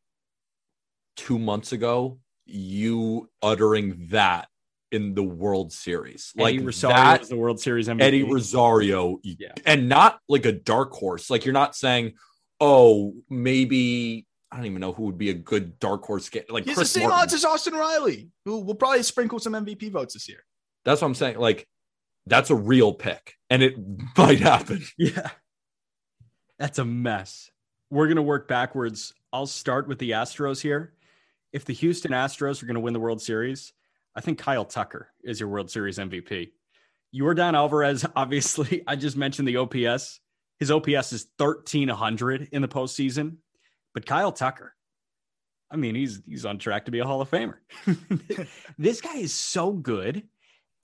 two months ago you uttering that in the World Series. Eddie like Rosario that, was the World Series MVP. Eddie Rosario, yeah. and not like a dark horse. Like you're not saying, oh, maybe I don't even know who would be a good dark horse. Get Like he's Chris the same odds as Austin Riley, who will probably sprinkle some MVP votes this year. That's what I'm saying. Like that's a real pick, and it might happen. Yeah, that's a mess. We're gonna work backwards. I'll start with the Astros here. If the Houston Astros are going to win the World Series, I think Kyle Tucker is your World Series MVP. Yordan Alvarez, obviously, I just mentioned the OPS. His OPS is 1300 in the postseason. But Kyle Tucker, I mean, he's he's on track to be a Hall of Famer. this guy is so good.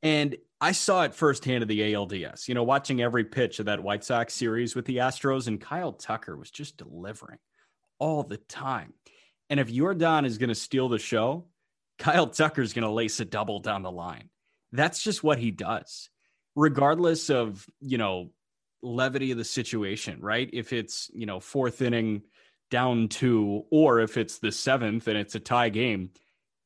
And I saw it firsthand of the ALDS, you know, watching every pitch of that White Sox series with the Astros, and Kyle Tucker was just delivering all the time. And if Yordan is going to steal the show, Kyle Tucker's going to lace a double down the line. That's just what he does, regardless of, you know, levity of the situation, right? If it's, you know, fourth inning down two, or if it's the seventh and it's a tie game,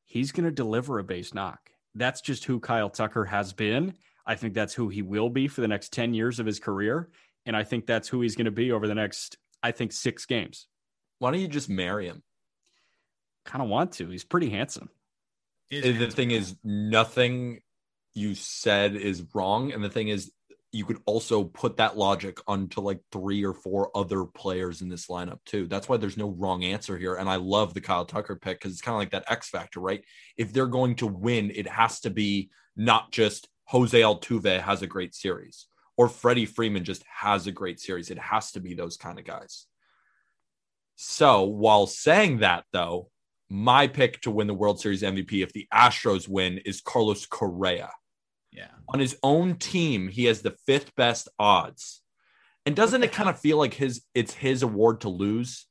he's going to deliver a base knock. That's just who Kyle Tucker has been. I think that's who he will be for the next 10 years of his career. And I think that's who he's going to be over the next, I think, six games. Why don't you just marry him? Kind of want to. He's pretty handsome. Is the thing is, nothing you said is wrong. And the thing is, you could also put that logic onto like three or four other players in this lineup too. That's why there's no wrong answer here. And I love the Kyle Tucker pick because it's kind of like that X factor, right? If they're going to win, it has to be not just Jose Altuve has a great series or Freddie Freeman just has a great series. It has to be those kind of guys. So while saying that, though, my pick to win the World Series MVP if the Astros win is Carlos Correa. yeah. On his own team, he has the fifth best odds. And doesn't it kind of feel like his it's his award to lose?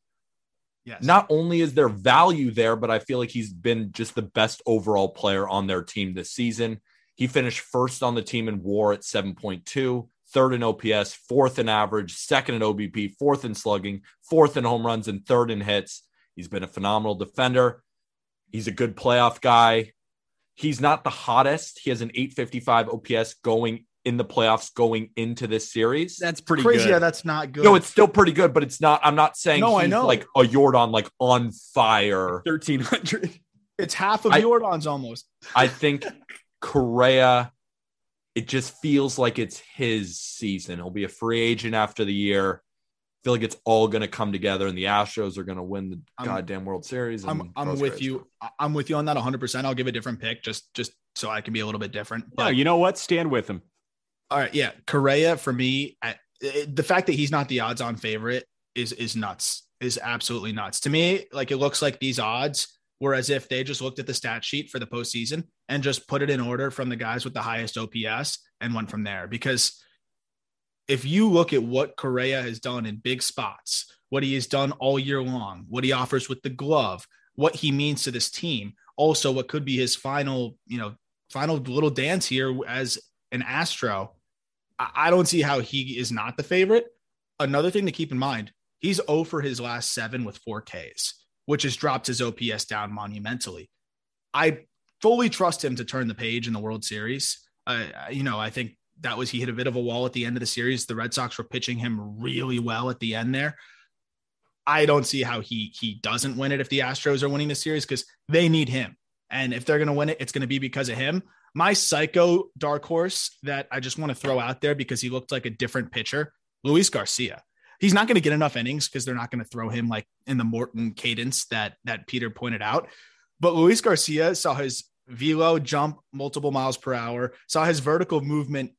Yes. Not only is there value there, but I feel like he's been just the best overall player on their team this season. He finished first on the team in WAR at 7.2, third in OPS, fourth in average, second in OBP, fourth in slugging, fourth in home runs, and third in hits. He's been a phenomenal defender. He's a good playoff guy. He's not the hottest. He has an 855 OPS going in the playoffs going into this series. That's pretty Crazy good. how that's not good. no, it's still pretty good, but it's not. I'm not saying No, I know. like a Yordan, like on fire. 1300. it's half of I- Yordan's almost. I think Correa, it just feels like it's his season. He'll be a free agent after the year. I feel like it's all going to come together, and the Astros are going to win the I'm- goddamn World Series. and I'm I'm with Grace. you. I- I'm with you on that 100. percent I'll give a different pick just just so I can be a little bit different. no, you know what? Stand with him. All right, yeah, Correa for me, at, it, the fact that he's not the odds-on favorite is is nuts. Is absolutely nuts to me. Like it looks like these odds were as if they just looked at the stat sheet for the postseason and just put it in order from the guys with the highest OPS and went from there. Because if you look at what Correa has done in big spots, what he has done all year long, what he offers with the glove, what he means to this team, also what could be his final, you know, final little dance here as an Astro. I don't see how he is not the favorite. Another thing to keep in mind, he's 0 for his last seven with four Ks, which has dropped his OPS down monumentally. I fully trust him to turn the page in the World Series. Uh, you know, I think that was he hit a bit of a wall at the end of the series. The Red Sox were pitching him really well at the end there. I don't see how he he doesn't win it if the Astros are winning the series because they need him. And if they're going to win it, it's going to be because of him. My psycho dark horse that I just want to throw out there because he looked like a different pitcher, Luis Garcia. He's not going to get enough innings because they're not going to throw him like in the Morton cadence that that Peter pointed out. But Luis Garcia saw his velo jump multiple miles per hour, saw his vertical movement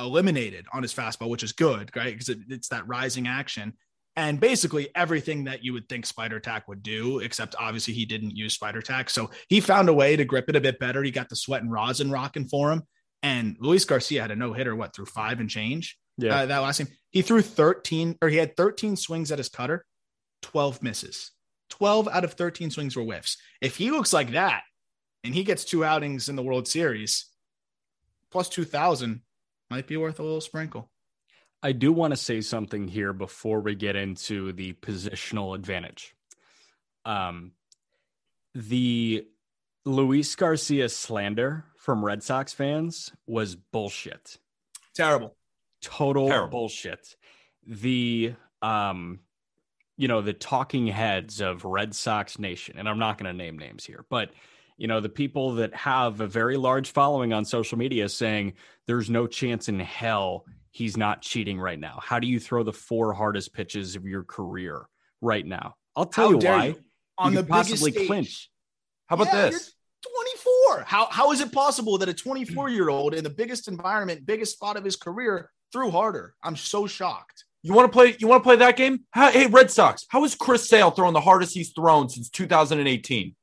eliminated on his fastball, which is good, right? Because it, it's that rising action. And basically everything that you would think Spider Tack would do, except obviously he didn't use Spider Tack. So he found a way to grip it a bit better. He got the sweat and rosin rocking for him. And Luis Garcia had a no hitter, what, through five and change? Yeah. Uh, that last game. He threw 13 or he had 13 swings at his cutter, 12 misses. 12 out of 13 swings were whiffs. If he looks like that and he gets two outings in the World Series, plus 2,000 might be worth a little sprinkle. I do want to say something here before we get into the positional advantage. Um, the Luis Garcia slander from Red Sox fans was bullshit. Terrible. Total Terrible. bullshit. The um, you know, the talking heads of Red Sox Nation, and I'm not going to name names here, but you know, the people that have a very large following on social media saying there's no chance in hell he's not cheating right now. How do you throw the four hardest pitches of your career right now? I'll tell How you why. you? On you the could possibly biggest stage. clinch. How about Yeah, this? you're 24. How how is it possible that a 24 year old in the biggest environment, biggest spot of his career, threw harder? I'm so shocked. You want to play? You want to play that game? How, hey, Red Sox. How is Chris Sale throwing the hardest he's thrown since 2018?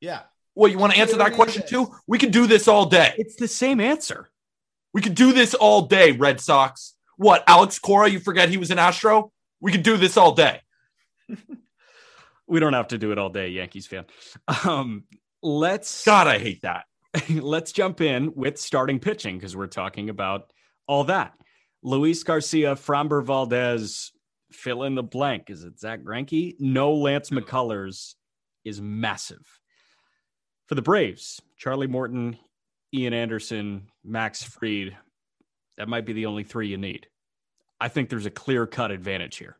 Yeah. Well, you want to answer that question too? We could do this all day. It's the same answer. We could do this all day, Red Sox. What, Alex Cora? You forget he was an Astro? We could do this all day. We don't have to do it all day, Yankees fan. Um, let's God, I hate that. let's jump in with starting pitching because we're talking about all that. Luis Garcia, Framber Valdez, fill in the blank. Is it Zach Greinke? No Lance McCullers is massive. For the Braves, Charlie Morton, Ian Anderson, Max Fried, that might be the only three you need. I think there's a clear cut advantage here.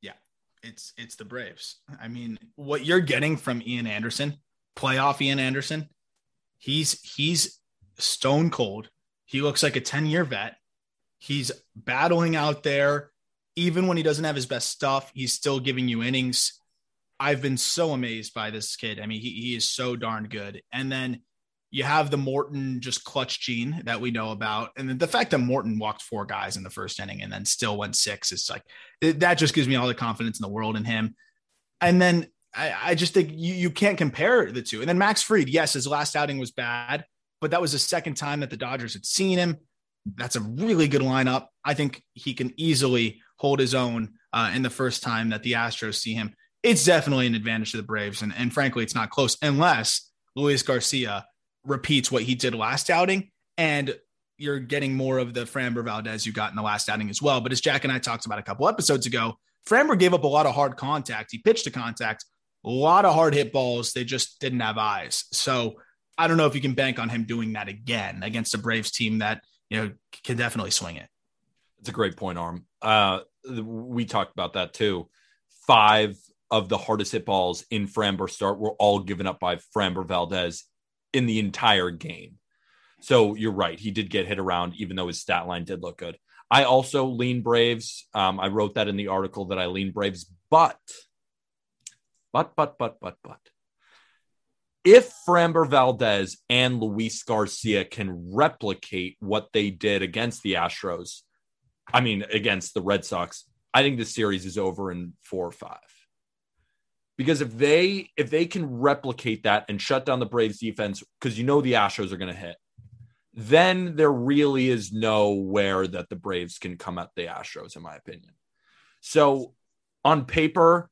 Yeah, it's it's the Braves. I mean, what you're getting from Ian Anderson, playoff Ian Anderson, he's he's stone cold. He looks like a 10 year vet. He's battling out there. Even when he doesn't have his best stuff, he's still giving you innings. I've been so amazed by this kid. I mean, he, he is so darn good. And then you have the Morton just clutch gene that we know about. And then the fact that Morton walked four guys in the first inning and then still went six is like, that just gives me all the confidence in the world in him. And then I, I just think you, you can't compare the two. And then Max Fried, yes, his last outing was bad, but that was the second time that the Dodgers had seen him. That's a really good lineup. I think he can easily hold his own uh, in the first time that the Astros see him. It's definitely an advantage to the Braves. And, and frankly, it's not close unless Luis Garcia repeats what he did last outing. And you're getting more of the Framber Valdez you got in the last outing as well. But as Jack and I talked about a couple episodes ago, Framber gave up a lot of hard contact. He pitched to contact, a lot of hard hit balls. They just didn't have eyes. So I don't know if you can bank on him doing that again against a Braves team that you know can definitely swing it. It's a great point, Aram. Uh, we talked about that too. Five of the hardest hit balls in Framber start were all given up by Framber Valdez in the entire game. So you're right. He did get hit around, even though his stat line did look good. I also lean Braves. Um, I wrote that in the article that I lean Braves, but, but, but, but, but, but, if Framber Valdez and Luis Garcia can replicate what they did against the Astros, I mean, against the Red Sox, I think the series is over in four or five. Because if they if they can replicate that and shut down the Braves defense, because you know the Astros are going to hit, then there really is nowhere that the Braves can come at the Astros, in my opinion. So on paper,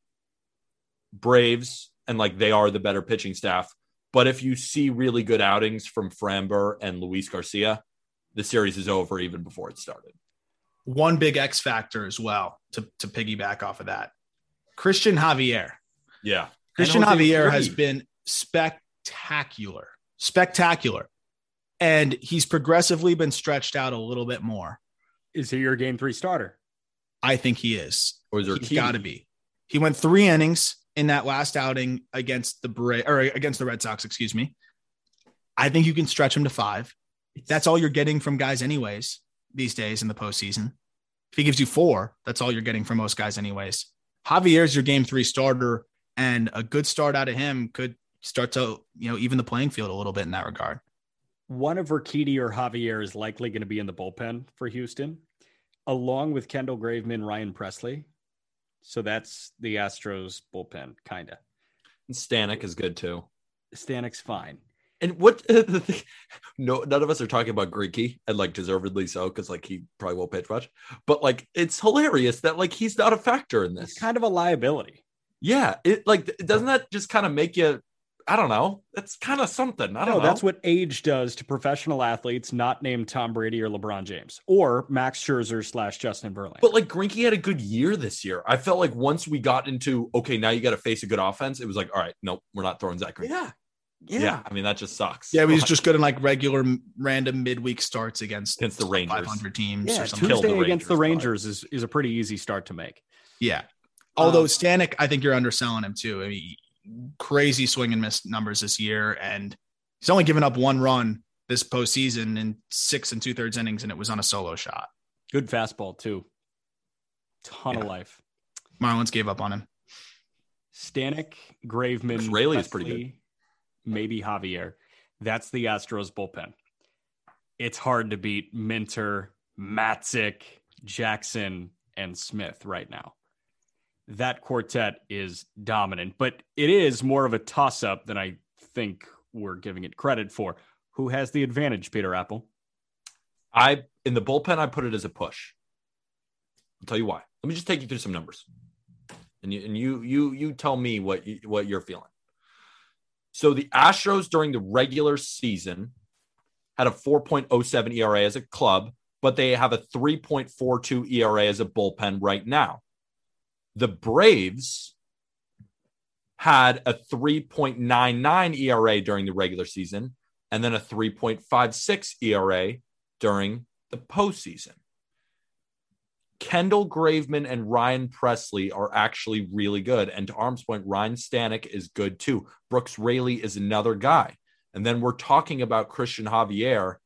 Braves and like they are the better pitching staff. But if you see really good outings from Framber and Luis Garcia, the series is over even before it started. One big X factor as well to, to piggyback off of that. Christian Javier. Yeah. Christian Javier has been spectacular. Spectacular. And he's progressively been stretched out a little bit more. Is he your game three starter? I think he is. Or is there He's got to be. He went three innings in that last outing against the Bra- or against the Red Sox, excuse me. I think you can stretch him to five. That's all you're getting from guys, anyways, these days in the postseason. If he gives you four, that's all you're getting from most guys, anyways. Javier's your game three starter, and a good start out of him could start to, you know, even the playing field a little bit in that regard. One of Urquidy or Javier is likely going to be in the bullpen for Houston, along with Kendall Graveman, Ryan Pressly. So that's the Astros bullpen, kind of. Stanek is good too. Stanek's fine. And what the thing, no, none of us are talking about Greinke and like deservedly so, because like he probably won't pitch much. But like it's hilarious that like he's not a factor in this. It's kind of a liability. Yeah, it like doesn't that just kind of make you? I don't know. That's kind of something. I don't No, know. that's what age does to professional athletes not named Tom Brady or LeBron James or Max Scherzer slash Justin Verlander. But like Greinke had a good year this year. I felt like once we got into okay, now you got to face a good offense. It was like, all right, nope, we're not throwing Zach Greinke. yeah. Yeah. I mean that just sucks. Yeah, he was just good in like regular random midweek starts against Against the Rangers. 500 teams Yeah, or something. Killed the Tuesday against the Rangers, Rangers is, is a pretty easy start to make. Yeah. Although Um, Stanek, I think you're underselling him too. I mean, crazy swing and miss numbers this year, and he's only given up one run this postseason in six and two thirds innings, and it was on a solo shot. Good fastball too. Ton of life. Marlins gave up on him. Stanek, Graveman, Raley is pretty good. Maybe Javier. That's the Astros bullpen. It's hard to beat Minter, Matzek, Jackson, and Smith right now. That quartet is dominant, but it is more of a toss up than I think we're giving it credit for. Who has the advantage, Peter Appel? I in the bullpen, I put it as a push. I'll tell you why. Let me just take you through some numbers. and you and you you you tell me what you, what you're feeling. So the Astros during the regular season had a 4.07 ERA as a club, but they have a 3.42 ERA as a bullpen right now. The Braves had a 3.99 ERA during the regular season and then a 3.56 ERA during the postseason. Kendall Graveman and Ryan Pressly are actually really good. And to Aram's point, Ryan Stanek is good too. Brooks Raley is another guy. And then we're talking about Christian Javier.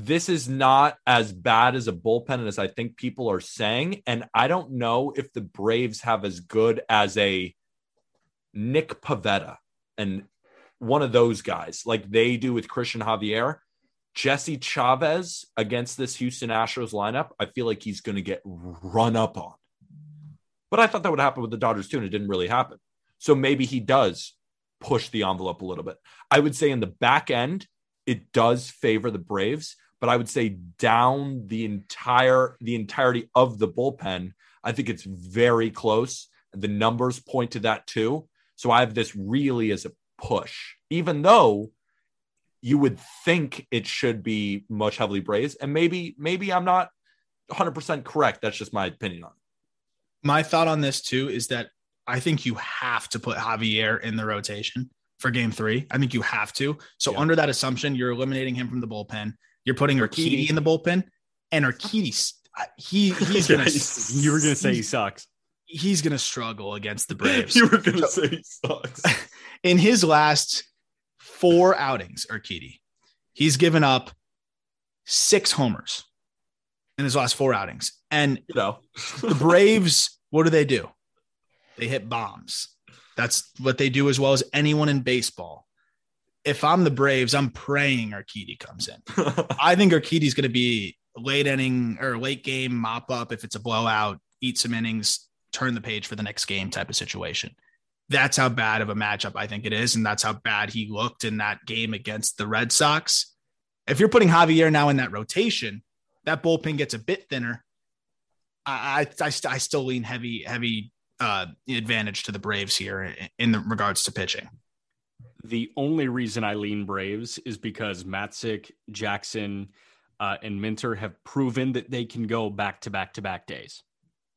This is not as bad as a bullpen as I think people are saying. And I don't know if the Braves have as good as a Nick Pivetta and one of those guys like they do with Christian Javier. Jesse Chavez against this Houston Astros lineup, I feel like he's going to get run up on. But I thought that would happen with the Dodgers too, and it didn't really happen. So maybe he does push the envelope a little bit. I would say in the back end, it does favor the Braves, but I would say down the entire the entirety of the bullpen, I think it's very close. The numbers point to that too. So I have this really as a push, even though you would think it should be much heavily braised. And maybe, maybe I'm not 100% correct. That's just my opinion on it. My thought on this too is that I think you have to put Javier in the rotation for game three. I think you have to. So Yeah. under that assumption, you're eliminating him from the bullpen. You're putting Urquidy Urquidy. in the bullpen, and Urquidy, he he's gonna You were to say he sucks. he's gonna struggle against the Braves. You were going to say he sucks. in his last four outings, Urquidy, he's given up six homers in his last four outings. And you know, the Braves, what do they do? They hit bombs. That's what they do as well as anyone in baseball. If I'm the Braves, I'm praying Urquidy comes in. I think Urquidy's going to be late inning or late game mop up if it's a blowout, eat some innings, turn the page for the next game type of situation. That's how bad of a matchup I think it is, and that's how bad he looked in that game against the Red Sox. If you're putting Javier now in that rotation, that bullpen gets a bit thinner. I I, I, I still lean heavy heavy uh, advantage to the Braves here in, in the regards to pitching. The only reason I lean Braves is because Matzek, Jackson, uh, and Minter have proven that they can go back to back to back days.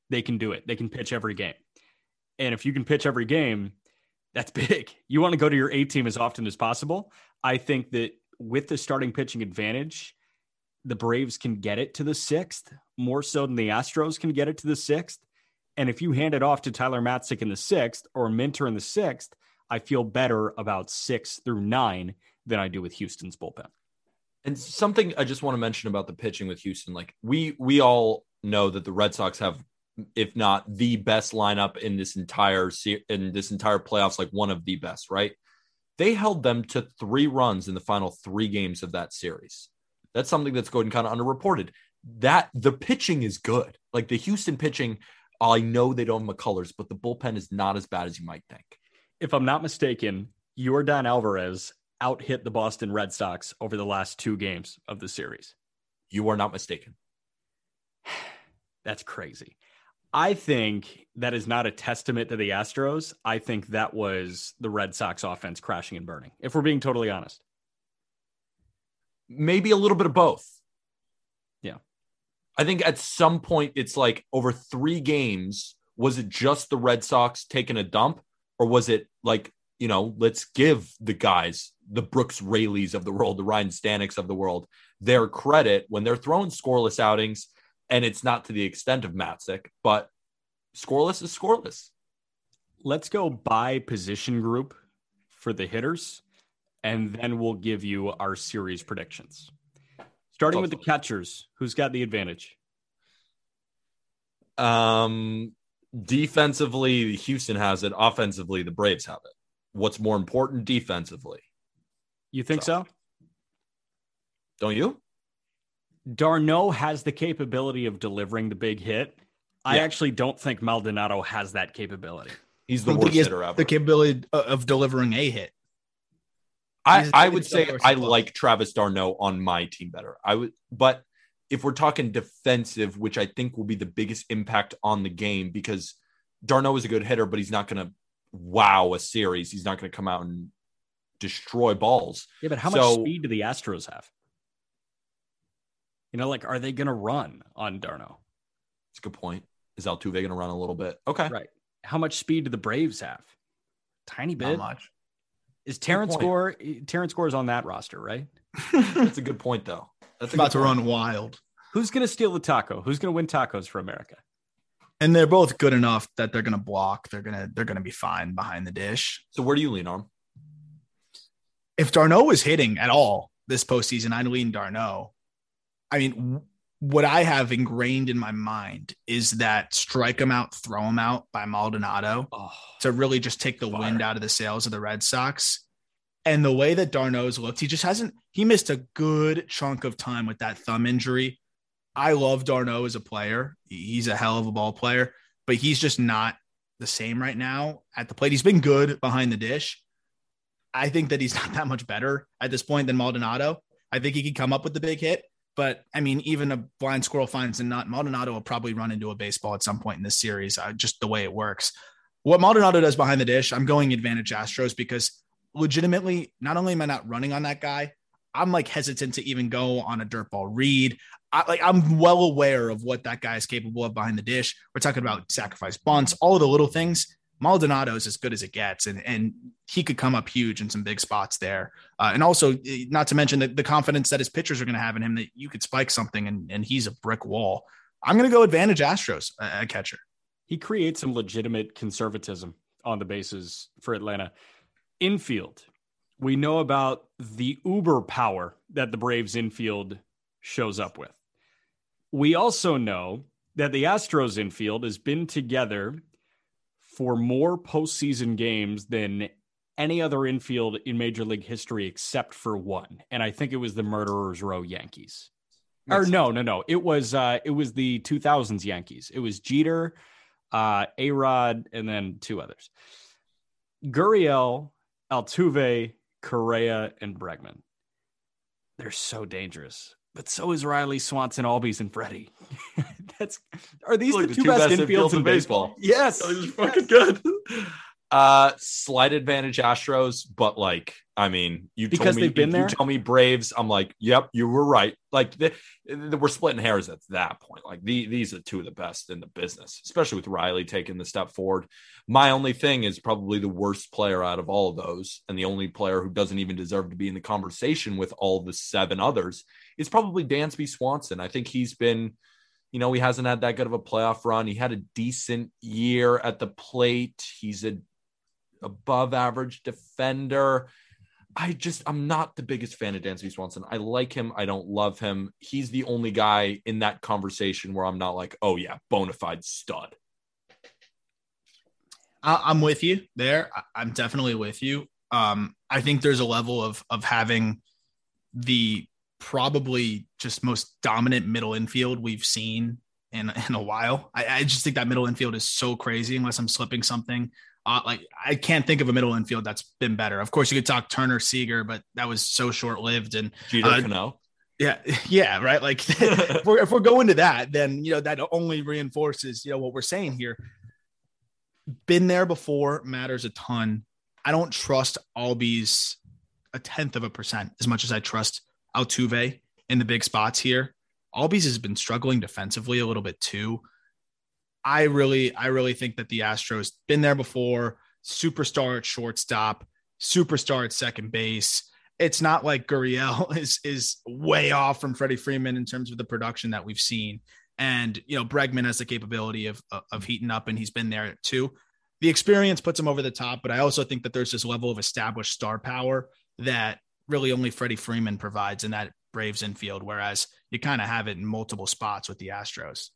They can do it. They can pitch every game. And if you can pitch every game, that's big. You want to go to your A team as often as possible. I think that with the starting pitching advantage, the Braves can get it to the sixth more so than the Astros can get it to the sixth. And if you hand it off to Tyler Matzek in the sixth or Minter in the sixth, I feel better about six through nine than I do with Houston's bullpen. And something I just want to mention about the pitching with Houston, like we we all know that the Red Sox have, if not the best lineup in this entire in this entire playoffs, like one of the best, right? They held them to three runs in the final three games of that series. That's something that's going kind of underreported. That the pitching is good. Like the Houston pitching, I know they don't have McCullers, but the bullpen is not as bad as you might think. If I'm not mistaken, Yordan Alvarez out hit the Boston Red Sox over the last two games of the series. You are not mistaken. That's crazy. I think that is not a testament to the Astros. I think that was the Red Sox offense crashing and burning, if we're being totally honest. maybe a little bit of both. Yeah. I think at some point it's like over three games, was it just the Red Sox taking a dump? Or was it like, you know, let's give the guys, the Brooks Rayleys of the world, the Ryan Staneks of the world, their credit when they're throwing scoreless outings. And it's not to the extent of Matzek, but scoreless is scoreless. Let's go by position group for the hitters, and then we'll give you our series predictions. Starting with the catchers, who's got the advantage? Um, defensively, Houston has it. Offensively, the Braves have it. What's more important defensively? You think so? Don't you? d'Arnaud has the capability of delivering the big hit. I actually don't think Maldonado has that capability. He's the don't worst he has hitter ever. the capability of- of delivering a hit. I, I would say I like Travis d'Arnaud on my team better. I would, but if we're talking defensive, which I think will be the biggest impact on the game, because d'Arnaud is a good hitter, but he's not going to wow a series. He's not going to come out and destroy balls. Yeah, but how So- much speed do the Astros have? You know, like, are they going to run on d'Arnaud? It's a good point. Is Altuve going to run a little bit? Okay. Right. How much speed do the Braves have? Tiny Not bit. much. Is Terrence point. Gore? Terrence Gore is on that roster, right? That's a good point, though. That's about to point. run wild. Who's going to steal the taco? Who's going to win tacos for America? And they're both good enough that they're gonna block. They're gonna they're gonna be fine behind the dish. So where do you lean on? If d'Arnaud was hitting at all this postseason, I'd lean d'Arnaud. I mean, what I have ingrained in my mind is that strike him out, throw him out by Maldonado Oh, to really just take the Fire. wind out of the sails of the Red Sox. And the way that d'Arnaud's looked, he just hasn't, he missed a good chunk of time with that thumb injury. I love Darno as a player. He's a hell of a ball player, but he's just not the same right now at the plate. He's been good behind the dish. I think that he's not that much better at this point than Maldonado. I think he could come up with the big hit, but I mean, even a blind squirrel finds a nut. Maldonado will probably run into a baseball at some point in this series, uh, just the way it works. What Maldonado does behind the dish, I'm going advantage Astros because legitimately, not only am I not running on that guy, I'm like hesitant to even go on a dirt ball read. I, like I'm well aware of what that guy is capable of behind the dish. We're talking about sacrifice bunts, all of the little things. Maldonado is as good as it gets, and and he could come up huge in some big spots there. Uh, and also, eh, not to mention the, the confidence that his pitchers are going to have in him that you could spike something and, and he's a brick wall. I'm going to go advantage Astros at catcher. he creates some legitimate conservatism on the bases for Atlanta. Infield, we know about the uber power that the Braves infield shows up with. We also know that the Astros infield has been together for more postseason games than any other infield in Major League history except for one. And I think it was the Murderers Row Yankees. Or no, no, no. It was uh it was the 2000s Yankees. It was Jeter, uh A-Rod and then two others. Gurriel, Altuve, Correa and Bregman. They're so dangerous. But so is Riley Swanson, Albies, and Freddie. That's are these Look, the two, best, infields in baseball? Yes, fucking good. Uh, slight advantage Astros, but like, I mean, you Because told me, they've been you there? tell me Braves. I'm like, yep, you were right. Like, we're splitting hairs at that point. Like, the, these are two of the best in the business, especially with Riley taking the step forward. My only thing is probably the worst player out of all of those, and the only player who doesn't even deserve to be in the conversation with all the seven others is probably Dansby Swanson. I think he's been you know, he hasn't had that good of a playoff run. He had a decent year at the plate. He's a above average defender. I just I'm not the biggest fan of Dansby Swanson. I like him. I don't love him. He's the only guy in that conversation where I'm not like, oh yeah, bona fide stud. I'm with you there. I'm definitely with you. Um, I think there's a level of of having the probably just most dominant middle infield we've seen in in a while. I, I just think that middle infield is so crazy. Unless I'm slipping something, uh, like I can't think of a middle infield that's been better. Of course, you could talk Turner Seager, but that was so short lived. And Jeter Uh, Cano. yeah, yeah, right. Like if, we're, if we're going to that, then you know that only reinforces you know what we're saying here. Been there before matters a ton. I don't trust Albies a tenth of a percent as much as I trust Altuve in the big spots here. Albies has been struggling defensively a little bit too. I really, I really think that the Astros been there before. Superstar at shortstop, superstar at second base it's not like Gurriel is is way off from Freddie Freeman in terms of the production that we've seen. And you know, Bregman has the capability of of heating up, and he's been there too. The experience puts him over the top, but I also think that there's this level of established star power that really only Freddie Freeman provides in that Braves infield, whereas you kind of have it in multiple spots with the Astros.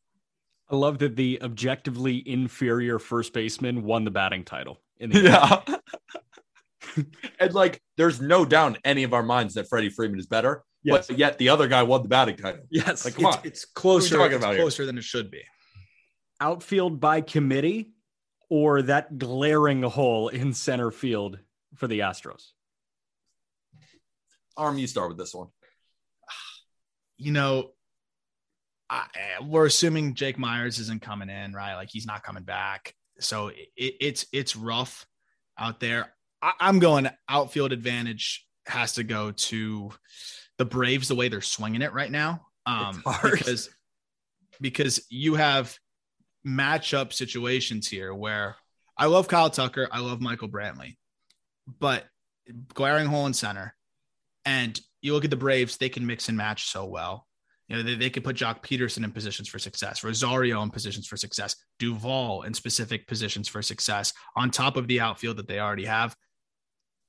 I love that the objectively inferior first baseman won the batting title. In the Yeah. and like, there's no doubt in any of our minds that Freddie Freeman is better, Yes. but yet the other guy won the batting title. Yes. Like, come on. It's, it's closer, talking it's about here? closer than it should be. outfield by committee or that glaring hole in center field for the Astros? Aram, you start with this one. you know, I, we're assuming Jake Meyers isn't coming in, right? Like he's not coming back. so it, it's it's rough out there. I, I'm going outfield advantage has to go to the Braves the way they're swinging it right now. Um, because because you have matchup situations here where I love Kyle Tucker, I love Michael Brantley, but glaring hole in center, and you look at the Braves, they can mix and match so well. You know, they, they could put Joc Pederson in positions for success, Rosario in positions for success, Duvall in specific positions for success, on top of the outfield that they already have.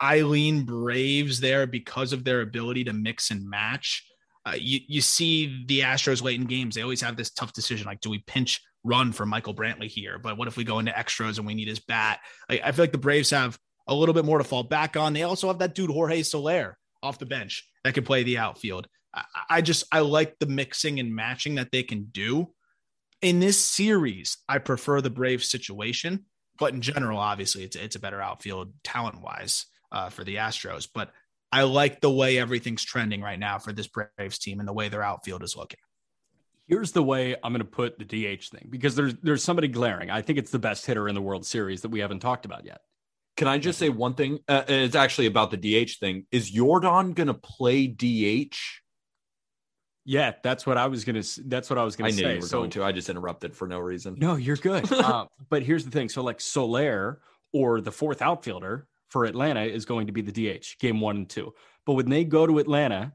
Eileen Braves there because of their ability to mix and match. Uh, you, you see the Astros late in games, they always have this tough decision like, do we pinch run for Michael Brantley here? But what if we go into extras and we need his bat? Like, I feel like the Braves have a little bit more to fall back on. They also have that dude, Jorge Soler, off the bench that can play the outfield. I, just I like the mixing and matching that they can do. In this series, I prefer the Braves situation, but in general, obviously, it's it's a better outfield talent wise uh, for the Astros. But I like the way everything's trending right now for this Braves team and the way their outfield is looking. Here's the way I'm going to put the DH thing because there's there's somebody glaring. I think it's the best hitter in the World Series that we haven't talked about yet. Can I just say one thing? Uh, it's actually about the DH thing. Is Yordan going to play DH? Yeah, that's what I was gonna. s- That's what I was gonna knew say. you were so, going to. I just interrupted for no reason. No, you're good. uh, but here's the thing. So, like Soler or the fourth outfielder for Atlanta is going to be the DH game one and two. But when they go to Atlanta,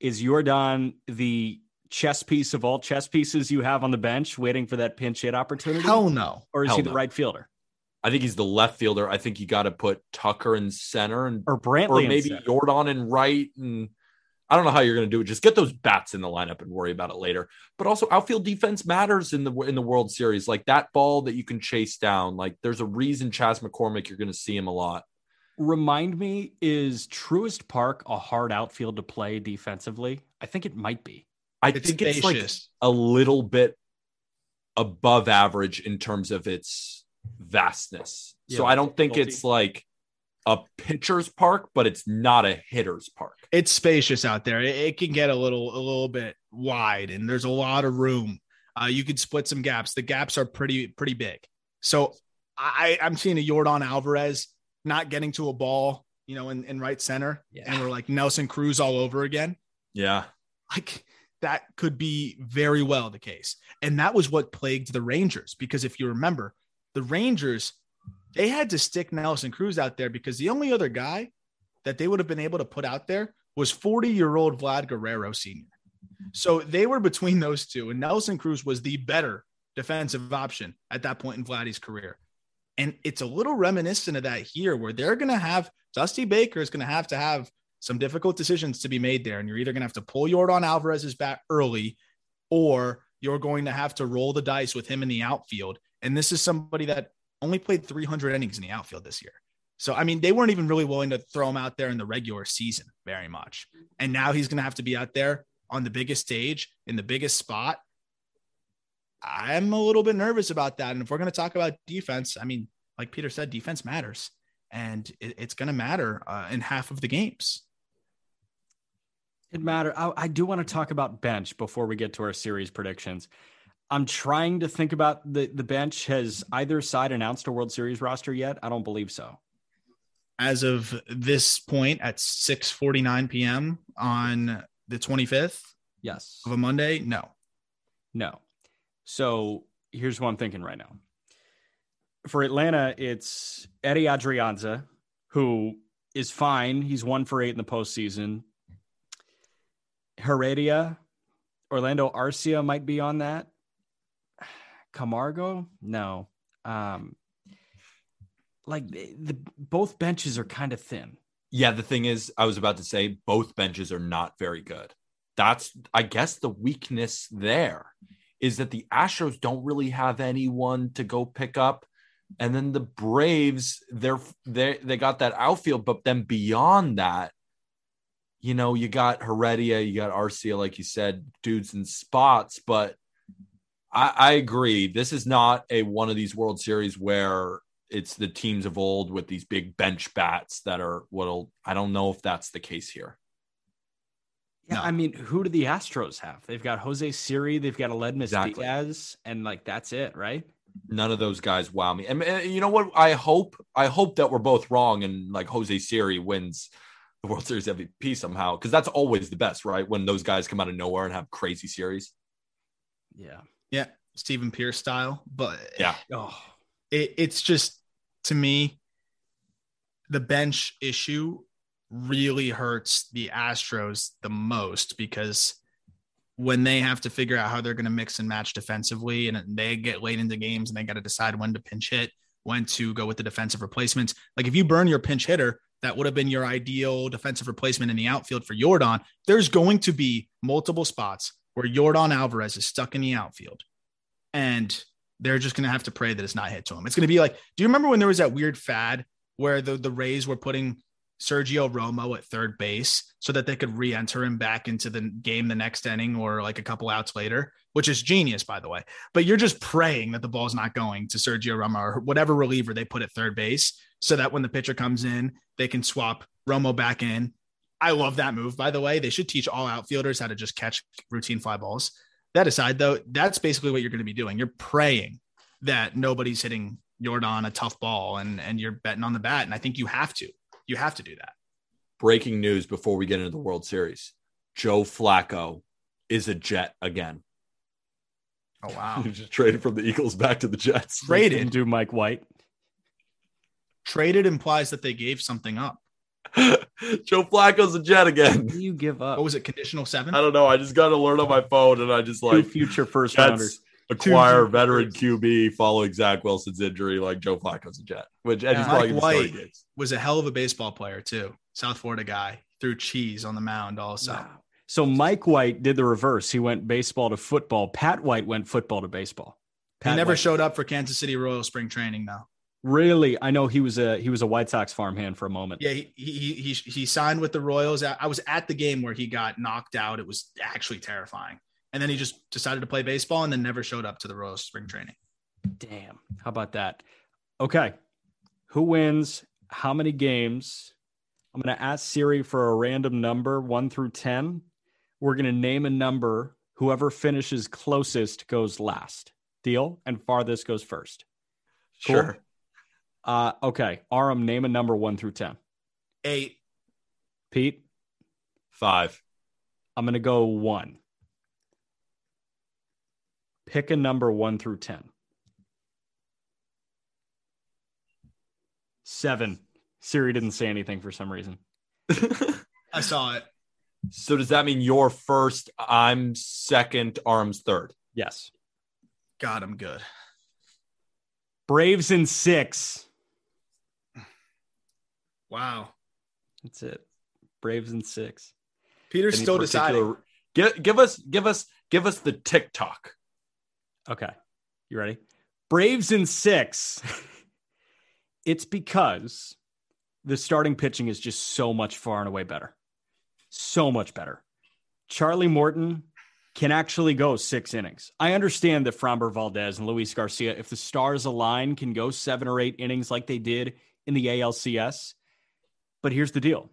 is Yordan the chess piece of all chess pieces you have on the bench waiting for that pinch hit opportunity? Hell no. or is hell he the no. right fielder? I think he's the left fielder. I think you got to put Tucker in center and Or Brantley? or maybe center? Yordan in right. And I don't know how you're going to do it. Just get those bats in the lineup and worry about it later. But also, outfield defense matters in the in the World Series. Like that ball that you can chase down. Like there's a reason Chas McCormick. You're going to see him a lot. Remind me, is Truist Park a hard outfield to play defensively? I think it might be. I It's think it's like a little bit above average in terms of its vastness. Yeah, so I don't think difficulty. it's like a pitcher's park, but it's not a hitter's park. it's spacious out there. It, it can get a little a little bit wide, and there's a lot of room. Uh, you could split some gaps. The gaps are pretty pretty big. So I, I'm seeing a Yordan Alvarez not getting to a ball, you know, in, in right center, Yeah. and we're like Nelson Cruz all over again. Yeah. Like that could be very well the case, and that was what plagued the Rangers because if you remember, the Rangers they had to stick Nelson Cruz out there because the only other guy that they would have been able to put out there was 40 year old Vlad Guerrero Sr. So they were between those two, and Nelson Cruz was the better defensive option at that point in Vladdy's career. And it's a little reminiscent of that here, where they're going to have Dusty Baker is going to have to have some difficult decisions to be made there. And you're either going to have to pull Yordan Alvarez's bat early, or you're going to have to roll the dice with him in the outfield. And this is somebody that only played 300 innings in the outfield this year. So, I mean, they weren't even really willing to throw him out there in the regular season very much. And now he's going to have to be out there on the biggest stage in the biggest spot. I'm a little bit nervous about that. And if we're going to talk about defense, I mean, like Peter said, defense matters and it, it's going to matter uh, in half of the games. It matter. I, I do want to talk about bench before we get to our series predictions. I'm trying to think about the the bench. Has either side announced a World Series roster yet? I don't believe so. As of this point at 6:49 p.m. on the 25th Yes. of a Monday, no. No. So here's what I'm thinking right now. For Atlanta, it's Eddie Adrianza, who is fine. He's one for eight in the postseason. Heredia, Orlando Arcia might be on that. Camargo, no. Um, like the, both benches are kind of thin. Yeah, the thing is, I was about to say both benches are not very good. That's, I guess, the weakness there is that the Astros don't really have anyone to go pick up, and then the Braves, they're they they got that outfield, but then beyond that, you know, you got Heredia, you got Arcia, like you said, dudes in spots, but. I, I agree. This is not a one of these World Series where it's the teams of old with these big bench bats that are what'll I don't know if that's the case here. Yeah, No. I mean, who do the Astros have? They've got Jose Siri, they've got Aledmys Exactly. Diaz, and like that's it, right? None of those guys wow me. And, and you know what? I hope I hope that we're both wrong and like Jose Siri wins the World Series MVP somehow because that's always the best, right? When those guys come out of nowhere and have crazy series. Yeah. Yeah, Stephen Pearce style, but Yeah. Oh, it, it's just to me the bench issue really hurts the Astros the most because when they have to figure out how they're going to mix and match defensively and they get late into games and they got to decide when to pinch hit, when to go with the defensive replacements. Like if you burn your pinch hitter, that would have been your ideal defensive replacement in the outfield for Yordan. There's going to be multiple spots where Yordan Alvarez is stuck in the outfield and they're just going to have to pray that it's not hit to him. It's going to be like, do you remember when there was that weird fad where the, the Rays were putting Sergio Romo at third base so that they could re-enter him back into the game the next inning or like a couple outs later, which is genius, by the way. But you're just praying that the ball's not going to Sergio Romo or whatever reliever they put at third base so that when the pitcher comes in, they can swap Romo back in. I love that move, by the way. They should teach all outfielders how to just catch routine fly balls. That aside, though, that's basically what you're going to be doing. You're praying that nobody's hitting Yordan a tough ball and, and you're betting on the bat. And I think you have to. You have to do that. Breaking news before we get into the World Series Joe Flacco is a Jet again. Oh, wow. He just traded from the Eagles back to the Jets. Traded. do Mike White. Traded implies that they gave something up. Joe Flacco's a Jet again. You give up What was it? Conditional seven? I don't know. I just got an alert on my phone and I just two like future first Jets rounders. acquire Two veteran firsts. QB following Zach Wilson's injury like Joe Flacco's a Jet, which and he's Yeah. probably Mike going to start White. games. Was a hell of a baseball player, too. South Florida guy. Threw cheese on the mound also. Wow. So Mike White did the reverse. He went baseball to football. Pat White went football to baseball. He Pat never White- showed up for Kansas City Royal spring training, though. Really, I know he was a he was a White Sox farmhand for a moment. Yeah, he he he, he signed with the Royals. I was at the game where he got knocked out. It was actually terrifying. And then he just decided to play baseball and then never showed up to the Royals spring training. Damn. How about that? Okay. Who wins how many games? I'm going to ask Siri for a random number, 1 through 10. We're going to name a number. Whoever finishes closest goes last. Deal? And farthest goes first. Cool. Sure. Uh, okay. Aram, name a number 1 through 10. Eight. Pete, Five. I'm going to go 1. Pick a number 1 through 10. 7. Siri didn't say anything for some reason. I saw it. so does that mean you're first? I'm second. Aram's third. Yes. God, I'm good. Braves in 6. Wow. That's it. Braves in 6. Peter's Any still particular- deciding. Give, give us, give us, give us the TikTok. Okay. You ready? Braves in 6. it's because the starting pitching is just so much far and away better. So much better. Charlie Morton can actually go six innings. I understand that Framber Valdez and Luis Garcia, if the stars align, can go seven or eight innings like they did in the ALCS. But here's the deal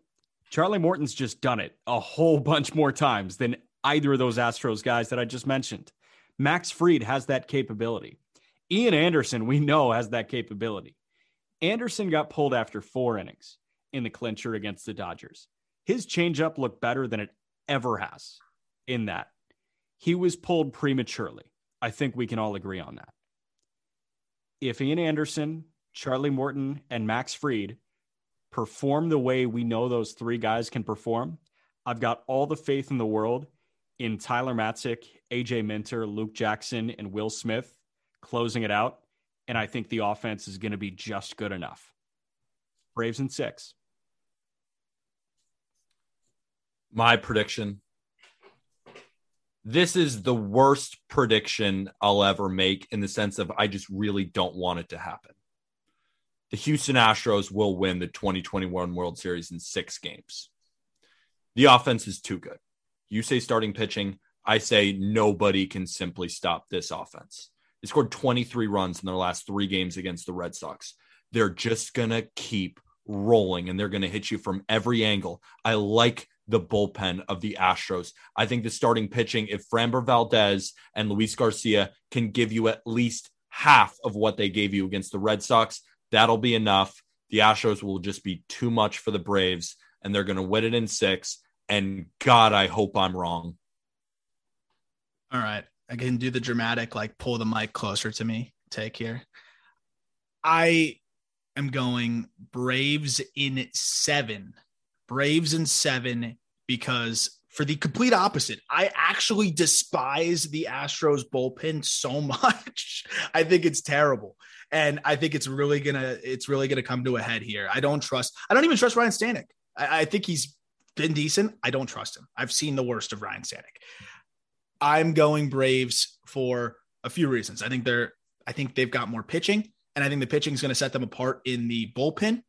Charlie Morton's just done it a whole bunch more times than either of those Astros guys that I just mentioned. Max Fried has that capability. Ian Anderson, we know, has that capability. Anderson got pulled after four innings in the clincher against the Dodgers. His changeup looked better than it ever has in that. He was pulled prematurely. I think we can all agree on that. If Ian Anderson, Charlie Morton, and Max Fried perform the way we know those three guys can perform, I've got all the faith in the world in Tyler Matzek, AJ Minter, Luke Jackson, and Will Smith closing it out. And I think the offense is going to be just good enough. Braves in six. My prediction. This is the worst prediction I'll ever make in the sense of I just really don't want it to happen. The Houston Astros will win the 2021 World Series in six games. The offense is too good. You say starting pitching. I say nobody can simply stop this offense. They scored 23 runs in their last three games against the Red Sox. They're just going to keep rolling and they're going to hit you from every angle. I like the bullpen of the Astros. I think the starting pitching, if Framber Valdez and Luis Garcia can give you at least half of what they gave you against the Red Sox, that'll be enough. The Astros will just be too much for the Braves, and they're going to win it in six. And God, I hope I'm wrong. All right. I can do the dramatic, like pull the mic closer to me take here. I am going Braves in seven. Braves in seven because for the complete opposite, I actually despise the Astros bullpen so much. I think it's terrible. And I think it's really gonna it's really gonna come to a head here. I don't trust I don't even trust Ryan Stanek. I, I think he's been decent. I don't trust him. I've seen the worst of Ryan Stanek. I'm going Braves for a few reasons. I think they're I think they've got more pitching, and I think the pitching is going to set them apart in the bullpen.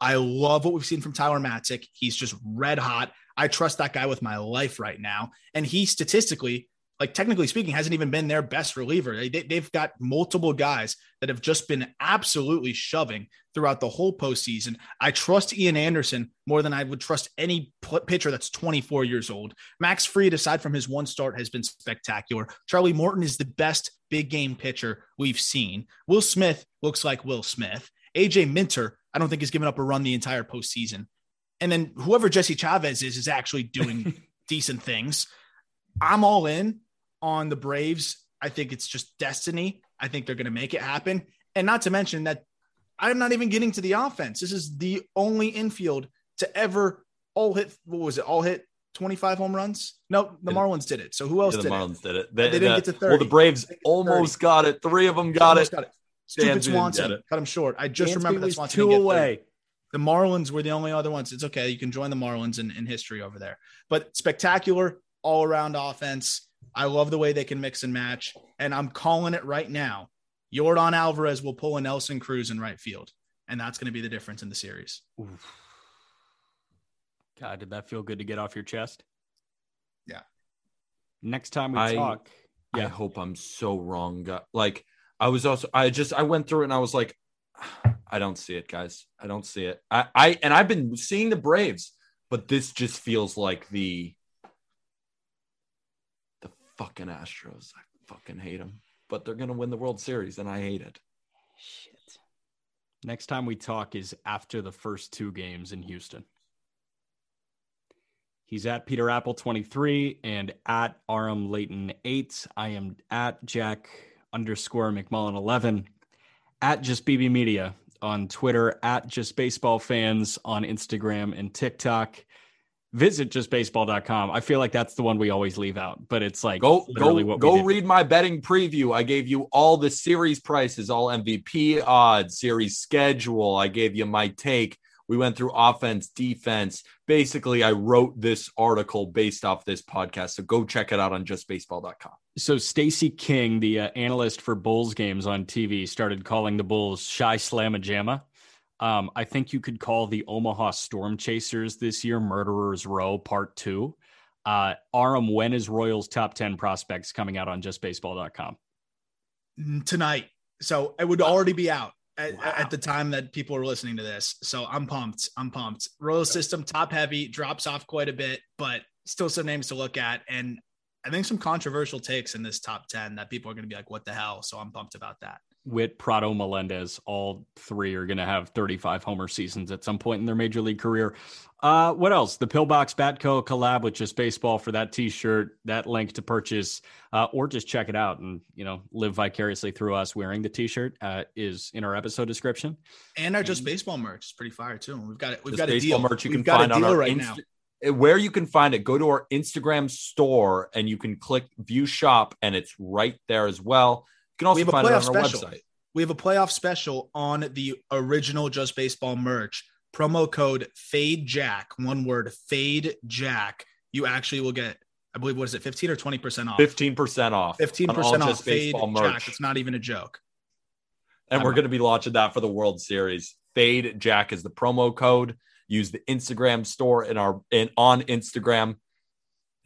I love what we've seen from Tyler Matzek. He's just red hot. I trust that guy with my life right now. And he statistically like technically speaking, hasn't even been their best reliever. They, have got multiple guys that have just been absolutely shoving throughout the whole postseason. I trust Ian Anderson more than I would trust any pitcher that's 24 years old. Max Fried, aside from his one start, has been spectacular. Charlie Morton is the best big game pitcher we've seen. Will Smith looks like Will Smith. AJ Minter, I don't think has given up a run the entire postseason. And then whoever Jesse Chavez is, is actually doing decent things. I'm all in on the Braves. I think it's just destiny. I think they're going to make it happen. And not to mention that I'm not even getting to the offense. This is the only infield to ever all hit. What was it? All hit 25 home runs? No, the Marlins did it. So who else yeah, the did Marlins it? did it. They, they didn't the, get to 30. Well, the Braves almost got it. Three of them got it. got it. Stupid Dansby Swanson it. cut him short. I just Dansby remember that Swanson two away. The Marlins were the only other ones. It's okay. You can join the Marlins in, in history over there. But spectacular all around offense. I love the way they can mix and match. And I'm calling it right now. Yordan Alvarez will pull a Nelson Cruz in right field. And that's going to be the difference in the series. Oof. God, did that feel good to get off your chest? Yeah. Next time we I- talk, I hope I'm so wrong. Like I was also I just I went through it and I was like, I don't see it, guys. I don't see it. I, I and I've been seeing the Braves, but this just feels like the the fucking Astros. I fucking hate them. But they're gonna win the World Series, and I hate it. shit. Next time we talk is after the first two games in Houston. He's at Peter Appel 23 and at Aram Leighton 8. I am at Jack underscore McMullen 11 at Just BB Media on Twitter, at Just Baseball Fans on Instagram and TikTok. Visit justbaseball.com. I feel like that's the one we always leave out, but it's like Go go go read my betting preview. I gave you all the series prices, all MVP odds, series schedule. I gave you my take. We went through offense, defense. Basically, I wrote this article based off this podcast. So go check it out on justbaseball.com. So Stacey King, the uh, analyst for Bulls games on TV, started calling the Bulls shy slamma jamma. Um, I think you could call the Omaha Storm Chasers this year Murderers Row Part Two. Uh, Aram, when is Royals top ten prospects coming out on JustBaseball.com? tonight. So it would already be out at, Wow. at the time that people are listening to this. So I'm pumped. I'm pumped. Royal system top heavy drops off quite a bit, but still some names to look at. And I think some controversial takes in this top 10 that people are going to be like, what the hell? So I'm pumped about that. Witt, Pratto, Melendez, all three are going to have 35 homer seasons at some point in their major league career. Uh, what else? The Pillbox Batco collab with Just Baseball for that T-shirt. That link to purchase, uh, or just check it out and you know live vicariously through us wearing the T-shirt uh, is in our episode description. And our just baseball merch is pretty fire too. We've got it. We've This got a baseball deal. merch you We've can find a on our right Inst- now. Where you can find it, go to our Instagram store and you can click view shop, and it's right there as well. Can also We have a find it on playoff our special. website. We have a playoff special on the original Just Baseball merch. Promo code Fade Jack, one word, Fade Jack. You actually will get, I believe, what is it, 15 or 20% off? Fifteen percent off. 15% off Just Fade Baseball Jack. merch. It's not even a joke. and we're um, going to be launching that for the World Series. Fade Jack is the promo code. Use the Instagram store in our in on Instagram,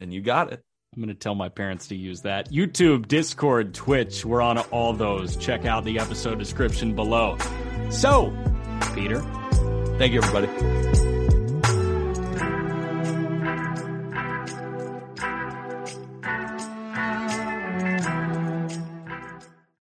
and you got it. I'm going to tell my parents to use that. YouTube, Discord, Twitch, we're on all those. Check out the episode description below. So, Peter, Thank you, everybody.